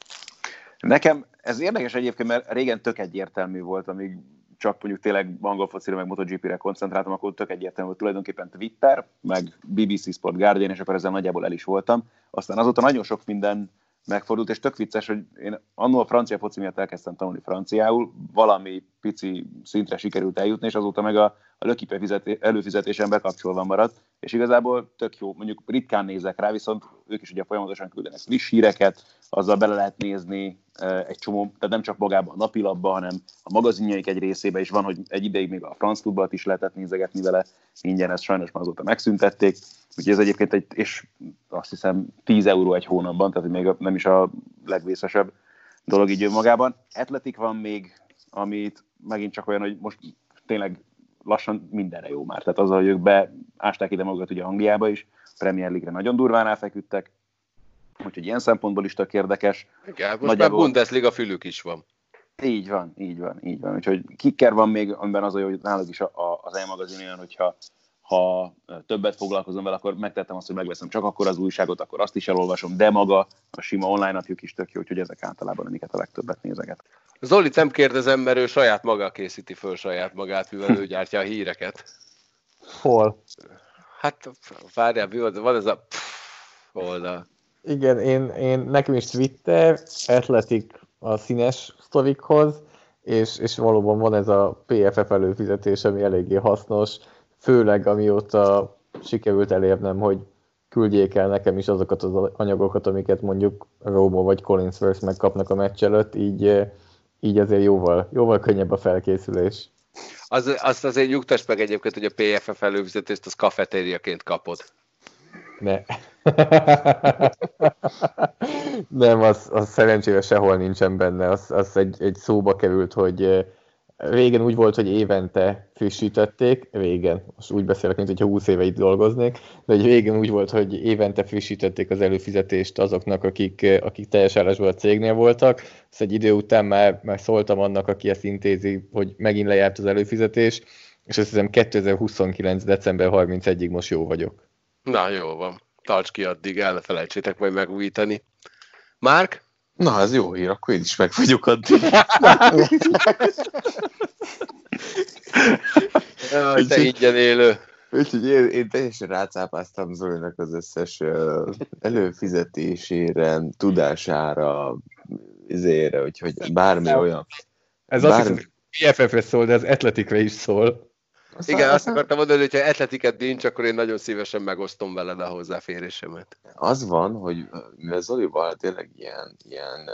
Nekem ez érdekes egyébként, mert régen tök egyértelmű volt, amíg csak mondjuk tényleg angol focira, meg MotoGP-re koncentráltam, akkor tök egyértelmű volt tulajdonképpen Twitter, meg BBC Sport Guardian, és akkor ezzel nagyjából el is voltam. Aztán azóta nagyon sok minden megfordult, és tök vicces, hogy én annól a francia foci miatt elkezdtem tanulni franciául, valami pici szintre sikerült eljutni, és azóta meg a, a lökipe előfizetésem bekapcsolva maradt, és igazából tök jó, mondjuk ritkán nézek rá, viszont ők is ugye folyamatosan küldenek friss híreket, azzal bele lehet nézni egy csomó, tehát nem csak magában a napilapban, hanem a magazinjaik egy részébe is van, hogy egy ideig még a franc futballt is lehetett nézegetni vele, ingyen ezt sajnos már azóta megszüntették, úgyhogy ez egyébként egy, és azt hiszem 10 euró egy hónapban, tehát még nem is a legvészesebb dolog így magában. Atletik van még, amit megint csak olyan, hogy most tényleg lassan mindenre jó már. Tehát az, hogy ők beásták ide magukat ugye Angliába is, Premier League-re nagyon durván elfeküdtek, úgyhogy ilyen szempontból is tök érdekes. Igen, most Nagyjából... már Bundesliga fülük is van. Így van, így van, így van. Úgyhogy kicker van még, amiben az, hogy náluk is a, a, az e-magazin olyan, hogyha ha többet foglalkozom vele, akkor megtettem azt, hogy megveszem csak akkor az újságot, akkor azt is elolvasom, de maga a sima online napjuk is tök jó, úgyhogy ezek általában amiket a legtöbbet nézeget. Zoli nem kérdezem, mert ő saját maga készíti föl saját magát, mivel ő gyártja a híreket. Hol? Hát várjál, van ez a oldal. Igen, én, én nekem is Twitter, Athletic a színes sztorikhoz, és, és valóban van ez a PFF előfizetés, ami eléggé hasznos, főleg amióta sikerült elérnem, hogy küldjék el nekem is azokat az anyagokat, amiket mondjuk Romo vagy Collinsworth megkapnak a meccs előtt, így, így azért jóval, jóval könnyebb a felkészülés. Az, azt azért nyugtass meg egyébként, hogy a PFF előfizetést az kafetériaként kapod. Ne. Nem, az, az szerencsére sehol nincsen benne. Az, az egy, egy szóba került, hogy régen úgy volt, hogy évente frissítették, régen, most úgy beszélek, mint hogyha 20 éve itt dolgoznék, de hogy régen úgy volt, hogy évente frissítették az előfizetést azoknak, akik, akik teljes állásban a cégnél voltak. Ezt egy idő után már, már szóltam annak, aki ezt intézi, hogy megint lejárt az előfizetés, és azt hiszem 2029. december 31-ig most jó vagyok. Na, jó van. Tarts ki addig, el ne felejtsétek majd megújítani. Márk? Na, ez jó hír, akkor én is meg vagyok addig. Jaj, te ingyen élő. Úgyhogy én, én teljesen rácápáztam Zolinak az összes előfizetésére, tudására, izére, úgyhogy bármi olyan. Ez Bármi- azt hiszem, hogy PFF-re szól, de az Atleticre is szól. Aztán, Igen, azt akartam mondani, hogy ha atletiket nincs, akkor én nagyon szívesen megosztom veled a hozzáférésemet. Az van, hogy mivel Zolival tényleg ilyen, ilyen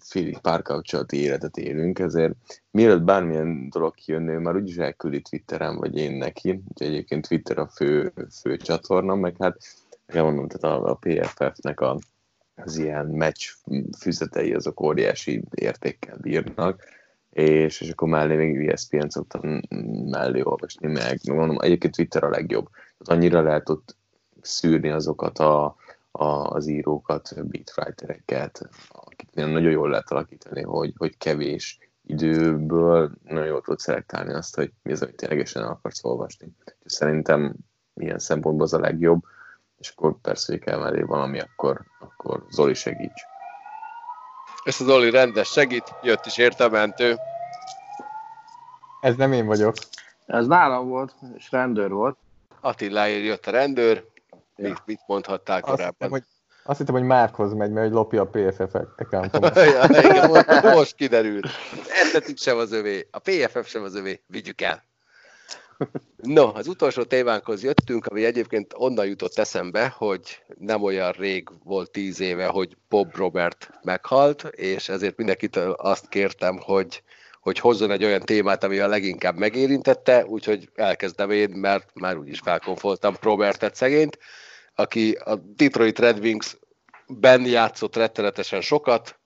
félig párkapcsolati életet élünk, ezért mielőtt bármilyen dolog kijönne, már úgyis elküldi Twitteren, vagy én neki, úgyhogy egyébként Twitter a fő, fő csatorna, meg hát meg mondom, tehát a, a PFF-nek a, az ilyen meccs füzetei azok óriási értékkel bírnak, és, és akkor mellé még ESPN szoktam mellé olvasni, meg mondom, egyébként Twitter a legjobb. Tehát annyira lehet ott szűrni azokat a, a, az írókat, beatwritereket, akiknél nagyon jól lehet alakítani, hogy, hogy kevés időből nagyon jól tudod szelektálni azt, hogy mi az, amit ténylegesen akarsz olvasni. Úgyhogy Szerintem ilyen szempontból az a legjobb, és akkor persze, hogy kell mellé valami, akkor, akkor Zoli segíts. És az Oli rendes segít, jött is értelmentő. Ez nem én vagyok. Ez nálam volt, és rendőr volt. Attiláért jött a rendőr. Mit, mit mondhattál Azt hittem, korábban? hogy, azt hittem, hogy Márkhoz megy, mert hogy lopja a PFF accountomat. ja, igen, most, most kiderült. Atletik sem az övé, a PFF sem az övé, vigyük el. No, az utolsó témánkhoz jöttünk, ami egyébként onnan jutott eszembe, hogy nem olyan rég volt tíz éve, hogy Bob Robert meghalt, és ezért mindenkitől azt kértem, hogy, hogy hozzon egy olyan témát, ami a leginkább megérintette, úgyhogy elkezdem én, mert már úgyis felkonfoltam Robertet szegényt, aki a Detroit Red Wings-ben játszott rettenetesen sokat,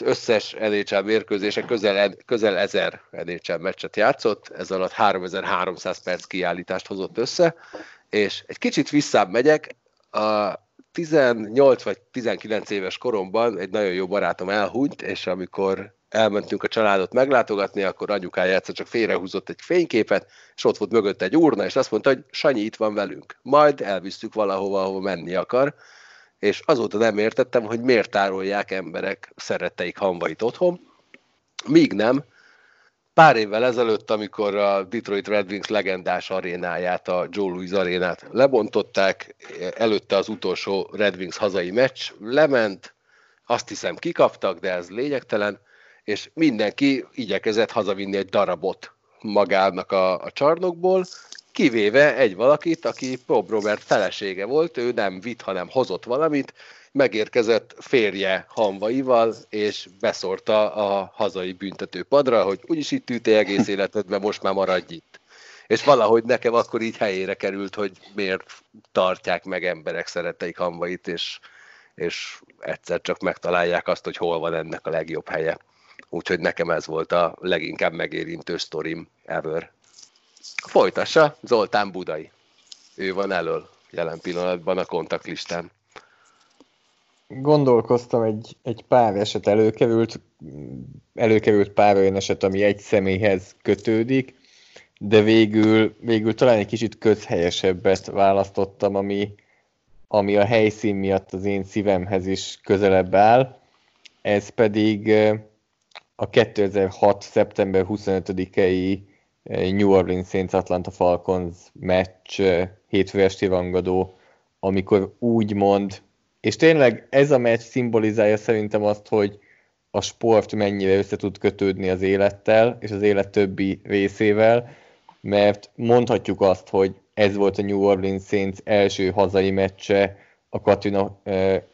összes NHL mérkőzése közel, közel 1000 NHL meccset játszott, ez alatt 3300 perc kiállítást hozott össze, és egy kicsit visszább megyek, a 18 vagy 19 éves koromban egy nagyon jó barátom elhunyt, és amikor elmentünk a családot meglátogatni, akkor anyukája egyszer csak félrehúzott egy fényképet, és ott volt mögött egy urna, és azt mondta, hogy Sanyi itt van velünk. Majd elvisztük valahova, ahova menni akar, és azóta nem értettem, hogy miért tárolják emberek szeretteik hamvait otthon, míg nem. Pár évvel ezelőtt, amikor a Detroit Red Wings legendás arénáját, a Joe Louis arénát lebontották, előtte az utolsó Red Wings hazai meccs lement, azt hiszem kikaptak, de ez lényegtelen, és mindenki igyekezett hazavinni egy darabot magának a, a csarnokból, kivéve egy valakit, aki Bob Robert felesége volt, ő nem vitt, hanem hozott valamit, megérkezett férje hamvaival, és beszórta a hazai büntetőpadra, hogy úgyis itt ültél egész életedben, most már maradj itt. És valahogy nekem akkor így helyére került, hogy miért tartják meg emberek szereteik hamvait, és, és egyszer csak megtalálják azt, hogy hol van ennek a legjobb helye. Úgyhogy nekem ez volt a leginkább megérintő sztorim ever. Folytassa, Zoltán Budai. Ő van elől jelen pillanatban a kontaktlistán. Gondolkoztam, egy, egy pár eset előkerült, előkerült pár olyan eset, ami egy személyhez kötődik, de végül, végül talán egy kicsit közhelyesebbet választottam, ami, ami a helyszín miatt az én szívemhez is közelebb áll. Ez pedig a 2006. szeptember 25-i New Orleans Saints Atlanta Falcons meccs hétfő esti rangadó, amikor úgy mond, és tényleg ez a meccs szimbolizálja szerintem azt, hogy a sport mennyire össze tud kötődni az élettel és az élet többi részével, mert mondhatjuk azt, hogy ez volt a New Orleans Saints első hazai meccse a Katrina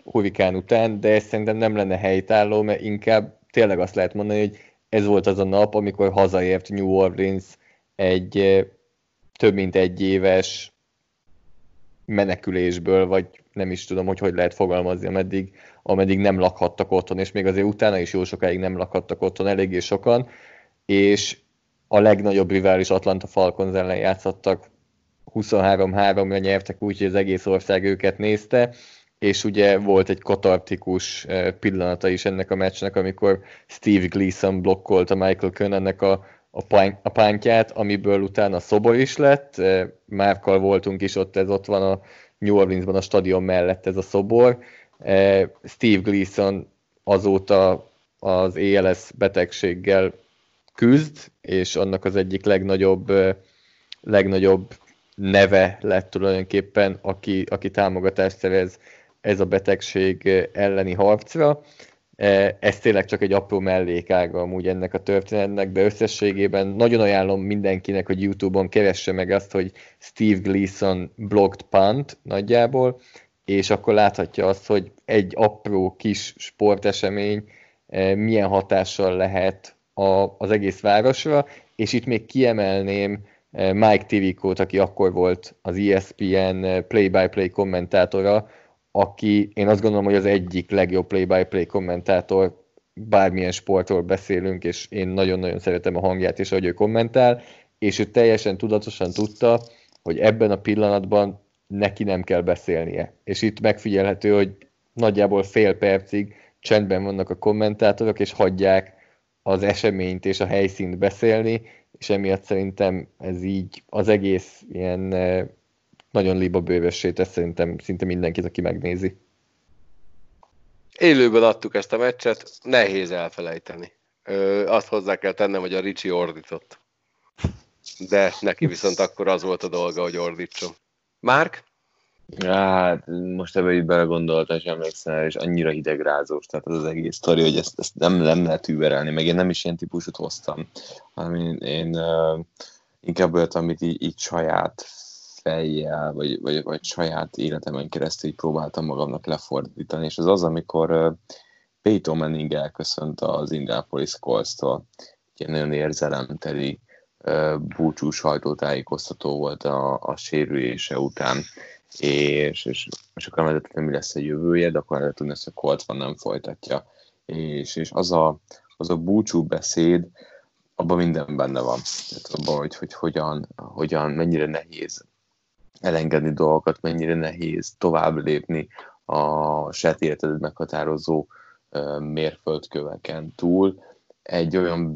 hurikán után, de ez szerintem nem lenne helytálló, mert inkább tényleg azt lehet mondani, hogy ez volt az a nap, amikor hazaért New Orleans egy több mint egy éves menekülésből, vagy nem is tudom, hogy hogy lehet fogalmazni, ameddig, ameddig nem lakhattak otthon, és még azért utána is jó sokáig nem lakhattak otthon, eléggé sokan, és a legnagyobb rivális Atlanta Falcons ellen játszottak, 23-3-ra nyertek, úgyhogy az egész ország őket nézte, és ugye volt egy katartikus pillanata is ennek a meccsnek, amikor Steve Gleason blokkolta Michael Könnennek a, a, pány, a pántját, amiből utána szobor is lett, eh, Márkal voltunk is ott, ez ott van a New Orleansban a stadion mellett ez a szobor. Eh, Steve Gleason azóta az ALS betegséggel küzd, és annak az egyik legnagyobb, legnagyobb neve lett tulajdonképpen, aki, aki támogatást szerez ez a betegség elleni harcra. Ez tényleg csak egy apró mellékága amúgy ennek a történetnek, de összességében nagyon ajánlom mindenkinek, hogy YouTube-on keresse meg azt, hogy Steve Gleason blocked punt nagyjából, és akkor láthatja azt, hogy egy apró kis sportesemény milyen hatással lehet a, az egész városra, és itt még kiemelném eh, Mike Tivikót, aki akkor volt az ESPN play-by-play kommentátora, aki én azt gondolom, hogy az egyik legjobb play-by-play kommentátor, bármilyen sportról beszélünk, és én nagyon-nagyon szeretem a hangját és ahogy ő kommentál, és ő teljesen tudatosan tudta, hogy ebben a pillanatban neki nem kell beszélnie. És itt megfigyelhető, hogy nagyjából fél percig csendben vannak a kommentátorok, és hagyják az eseményt és a helyszínt beszélni, és emiatt szerintem ez így az egész ilyen eh, nagyon liba bővessé tesz szerintem szinte mindenkit, aki megnézi. Élőben adtuk ezt a meccset, nehéz elfelejteni. Ö, azt hozzá kell tennem, hogy a Ricsi ordított. De neki viszont akkor az volt a dolga, hogy ordítson. Márk? Hát, most ebbe így belegondoltam, és emlékszem, és annyira hidegrázós, tehát az, az egész sztori, hogy ezt, ezt nem, nem lehet überelni, meg én nem is ilyen típusút hoztam, hanem én, én uh, inkább olyat, amit így, így saját fejjel, vagy, vagy, vagy saját életemen keresztül próbáltam magamnak lefordítani, és az az, amikor Peyton Manning elköszönt az Indianapolis Colts-tól, egy nagyon érzelemteli búcsú sajtótájékoztató volt a, a sérülése után, és, és, és akkor nem hogy mi lesz a jövője, de akkor lehet tudni, hogy a Colt van nem folytatja. És, és az, a, az a búcsú beszéd, abban minden benne van. Tehát abban, hogy, hogy hogyan, hogyan, mennyire nehéz elengedni dolgokat, mennyire nehéz tovább lépni a saját életedet meghatározó mérföldköveken túl. Egy olyan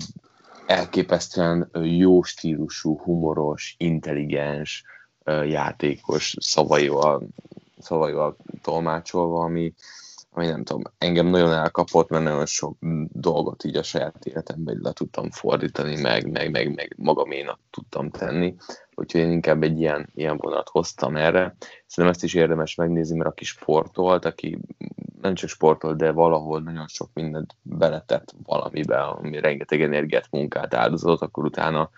elképesztően jó stílusú, humoros, intelligens, játékos szavaival, szavaival tolmácsolva, ami, ami nem tudom, engem nagyon elkapott, mert nagyon sok dolgot így a saját életemben le tudtam fordítani, meg, meg, meg, meg magaménak tudtam tenni, úgyhogy én inkább egy ilyen, ilyen vonat hoztam erre. Szerintem ezt is érdemes megnézni, mert aki sportolt, aki nem csak sportolt, de valahol nagyon sok mindent beletett valamibe, ami rengeteg energiát, munkát áldozott, akkor utána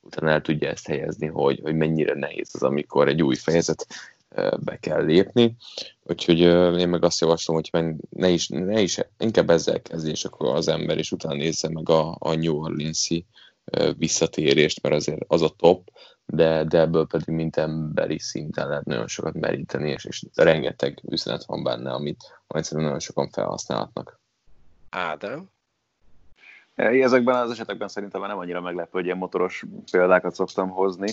utána el tudja ezt helyezni, hogy, hogy mennyire nehéz az, amikor egy új fejezet be kell lépni. Úgyhogy én meg azt javaslom, hogy ne, is, ne is, inkább ezzel kezdjen, és akkor az ember is utána nézze meg a, a New Orleans-i visszatérést, mert azért az a top, de, de ebből pedig mint emberi szinten lehet nagyon sokat meríteni, és, és rengeteg üzenet van benne, amit, szerintem nagyon sokan felhasználhatnak. Ádám? Ezekben az esetekben szerintem nem annyira meglepő, hogy ilyen motoros példákat szoktam hozni.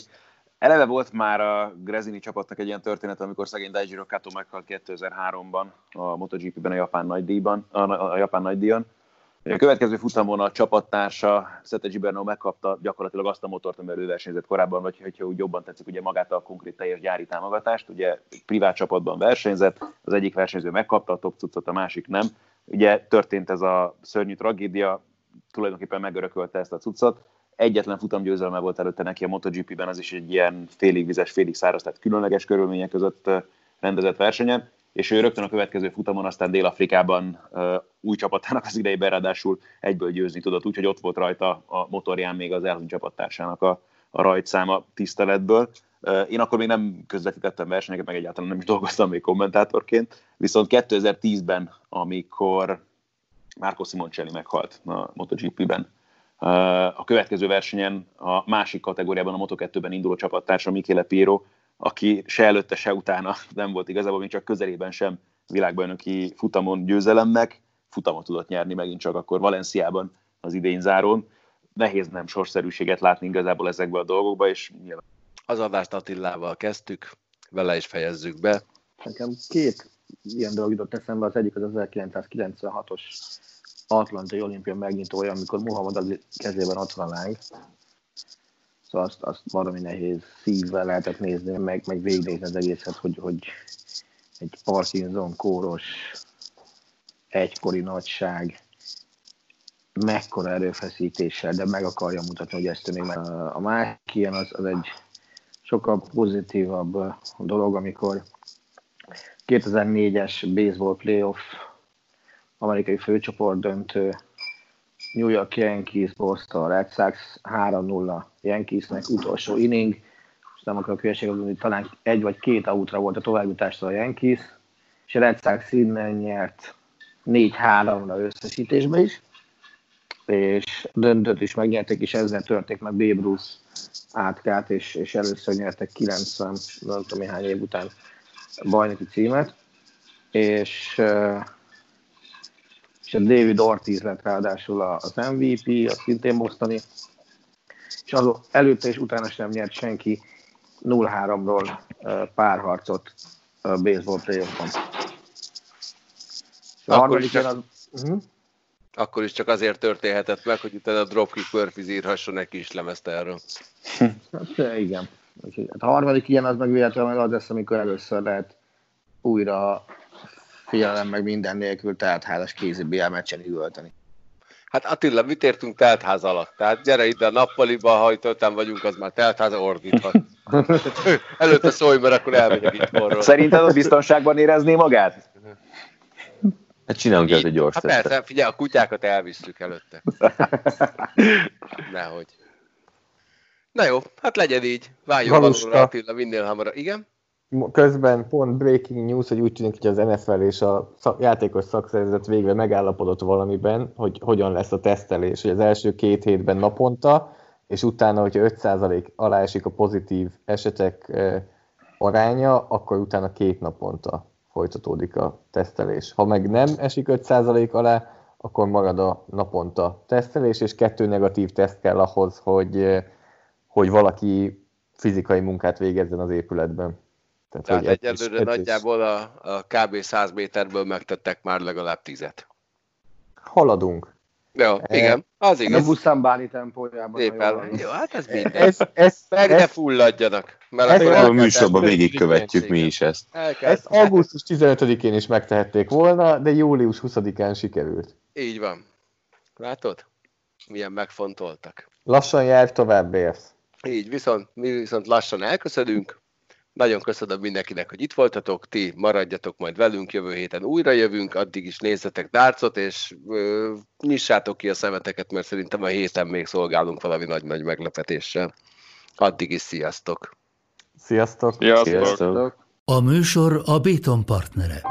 Eleve volt már a Grezini csapatnak egy ilyen történet, amikor szegény Daijiro Kato meghalt 2003-ban a MotoGP-ben a japán nagydíjban, a, a japán nagydíjon. A következő futamon a csapattársa Szete Giberno megkapta gyakorlatilag azt a motort, amivel ő versenyzett korábban, vagy hogyha úgy jobban tetszik, ugye magát a konkrét teljes gyári támogatást. Ugye privát csapatban versenyzett, az egyik versenyző megkapta a top cuccot, a másik nem. Ugye történt ez a szörnyű tragédia, tulajdonképpen megörökölte ezt a cuccot. Egyetlen futamgyőzelme volt előtte neki a MotoGP-ben, az is egy ilyen félig vizes, félig száraz, tehát különleges körülmények között rendezett versenyen, és ő rögtön a következő futamon aztán Dél-Afrikában új csapatának az idejében ráadásul egyből győzni tudott, úgyhogy ott volt rajta a motorján még az elhúny csapattársának a, a rajtszáma tiszteletből. Én akkor még nem közvetítettem versenyeket, meg egyáltalán nem is dolgoztam még kommentátorként, viszont 2010-ben, amikor Marco Simoncelli meghalt a MotoGP-ben, A következő versenyen a másik kategóriában a Moto2-ben induló csapattársa Michele Piro, aki se előtte, se utána nem volt igazából még csak közelében sem világbajnoki futamon győzelemnek, futamot tudott nyerni megint csak akkor Valenciában az idén zárón. Nehéz nem sorszerűséget látni igazából ezekbe a dolgokba, és nyilván... Az adást Attilával kezdtük, vele is fejezzük be. Nekem két ilyen dolog jutott eszembe, az egyik az 1996-os Atlantai olimpia megnyitója, amikor Muhammad Ali kezében ott van a láng. Szóval azt, azt valami nehéz szívvel lehetett nézni, meg, meg végignézni az egészet, hogy, hogy egy Parkinson kóros, egykori nagyság, mekkora erőfeszítéssel, de meg akarja mutatni, hogy ezt még meg. A másik ilyen az, az egy sokkal pozitívabb dolog, amikor 2004-es baseball playoff amerikai főcsoport döntő New York Yankees, Boston Red Sox 3-0 Yankeesnek utolsó inning, és nem akarok hülyeséget mondani, talán egy vagy két outra volt a továbbjutásra a Yankees, és a Red Sox innen nyert 4-3-ra összesítésbe is, és döntött is megnyerték, és ezzel törték meg Babe Ruth átkát, és, és először nyertek 90, nem tudom néhány év után bajnoki címet, és, és a David Ortiz lett ráadásul az MVP, a szintén bostoni, és az előtte és utána sem nyert senki 0-3-ról párharcot a baseball playoffon. A is, az... uh-huh. akkor is csak azért történhetett meg, hogy utána a Dropkick Murphys írhasson neki is lemezt erről. hát, igen. Hát a harmadik ilyen az meg véletlenül az lesz, amikor először lehet újra figyelem meg minden nélkül tehát házas kézi BL meccsen üvölteni. Hát Attila, mit értünk teltház alatt? Tehát gyere ide a nappaliba, ha itt vagyunk, az már teltház ordíthat. Előtte szólj, mert akkor elmegyek itt forról. Szerinted a biztonságban érezné magát? Hát csinálunk egy gyors Hát persze, figyelj, a kutyákat elvisszük előtte. Nehogy. Na jó, hát legyen így. Váljunk valóra Attila minél hamarabb. Igen? Közben pont breaking news, hogy úgy tűnik, hogy az NFL és a játékos szakszervezet végre megállapodott valamiben, hogy hogyan lesz a tesztelés, hogy az első két hétben naponta, és utána, hogyha 5% alá esik a pozitív esetek aránya, akkor utána két naponta folytatódik a tesztelés. Ha meg nem esik 5% alá, akkor marad a naponta tesztelés, és kettő negatív teszt kell ahhoz, hogy, hogy valaki fizikai munkát végezzen az épületben. Tehát, Tehát hogy egyelőre nagyjából a, a kb. 100 méterből megtettek már legalább tizet. Haladunk. Jó, igen, az igaz. A buszambáni tempójában. Éppen, jó, hát ez minden. Ez, ez, Meg ez, ne fulladjanak. Mert ez akkor a műsorban végigkövetjük mi is ezt. Ezt augusztus 15-én is megtehették volna, de július 20-án sikerült. Így van. Látod? Milyen megfontoltak. Lassan jár tovább, Bérsz. Így, viszont mi viszont lassan elköszönünk. Nagyon köszönöm mindenkinek, hogy itt voltatok, ti maradjatok majd velünk, jövő héten újra jövünk, addig is nézzetek dárcot, és ö, nyissátok ki a szemeteket, mert szerintem a héten még szolgálunk valami nagy-nagy meglepetéssel. Addig is sziasztok! Sziasztok! Sziasztok! sziasztok. A műsor a Béton partnere.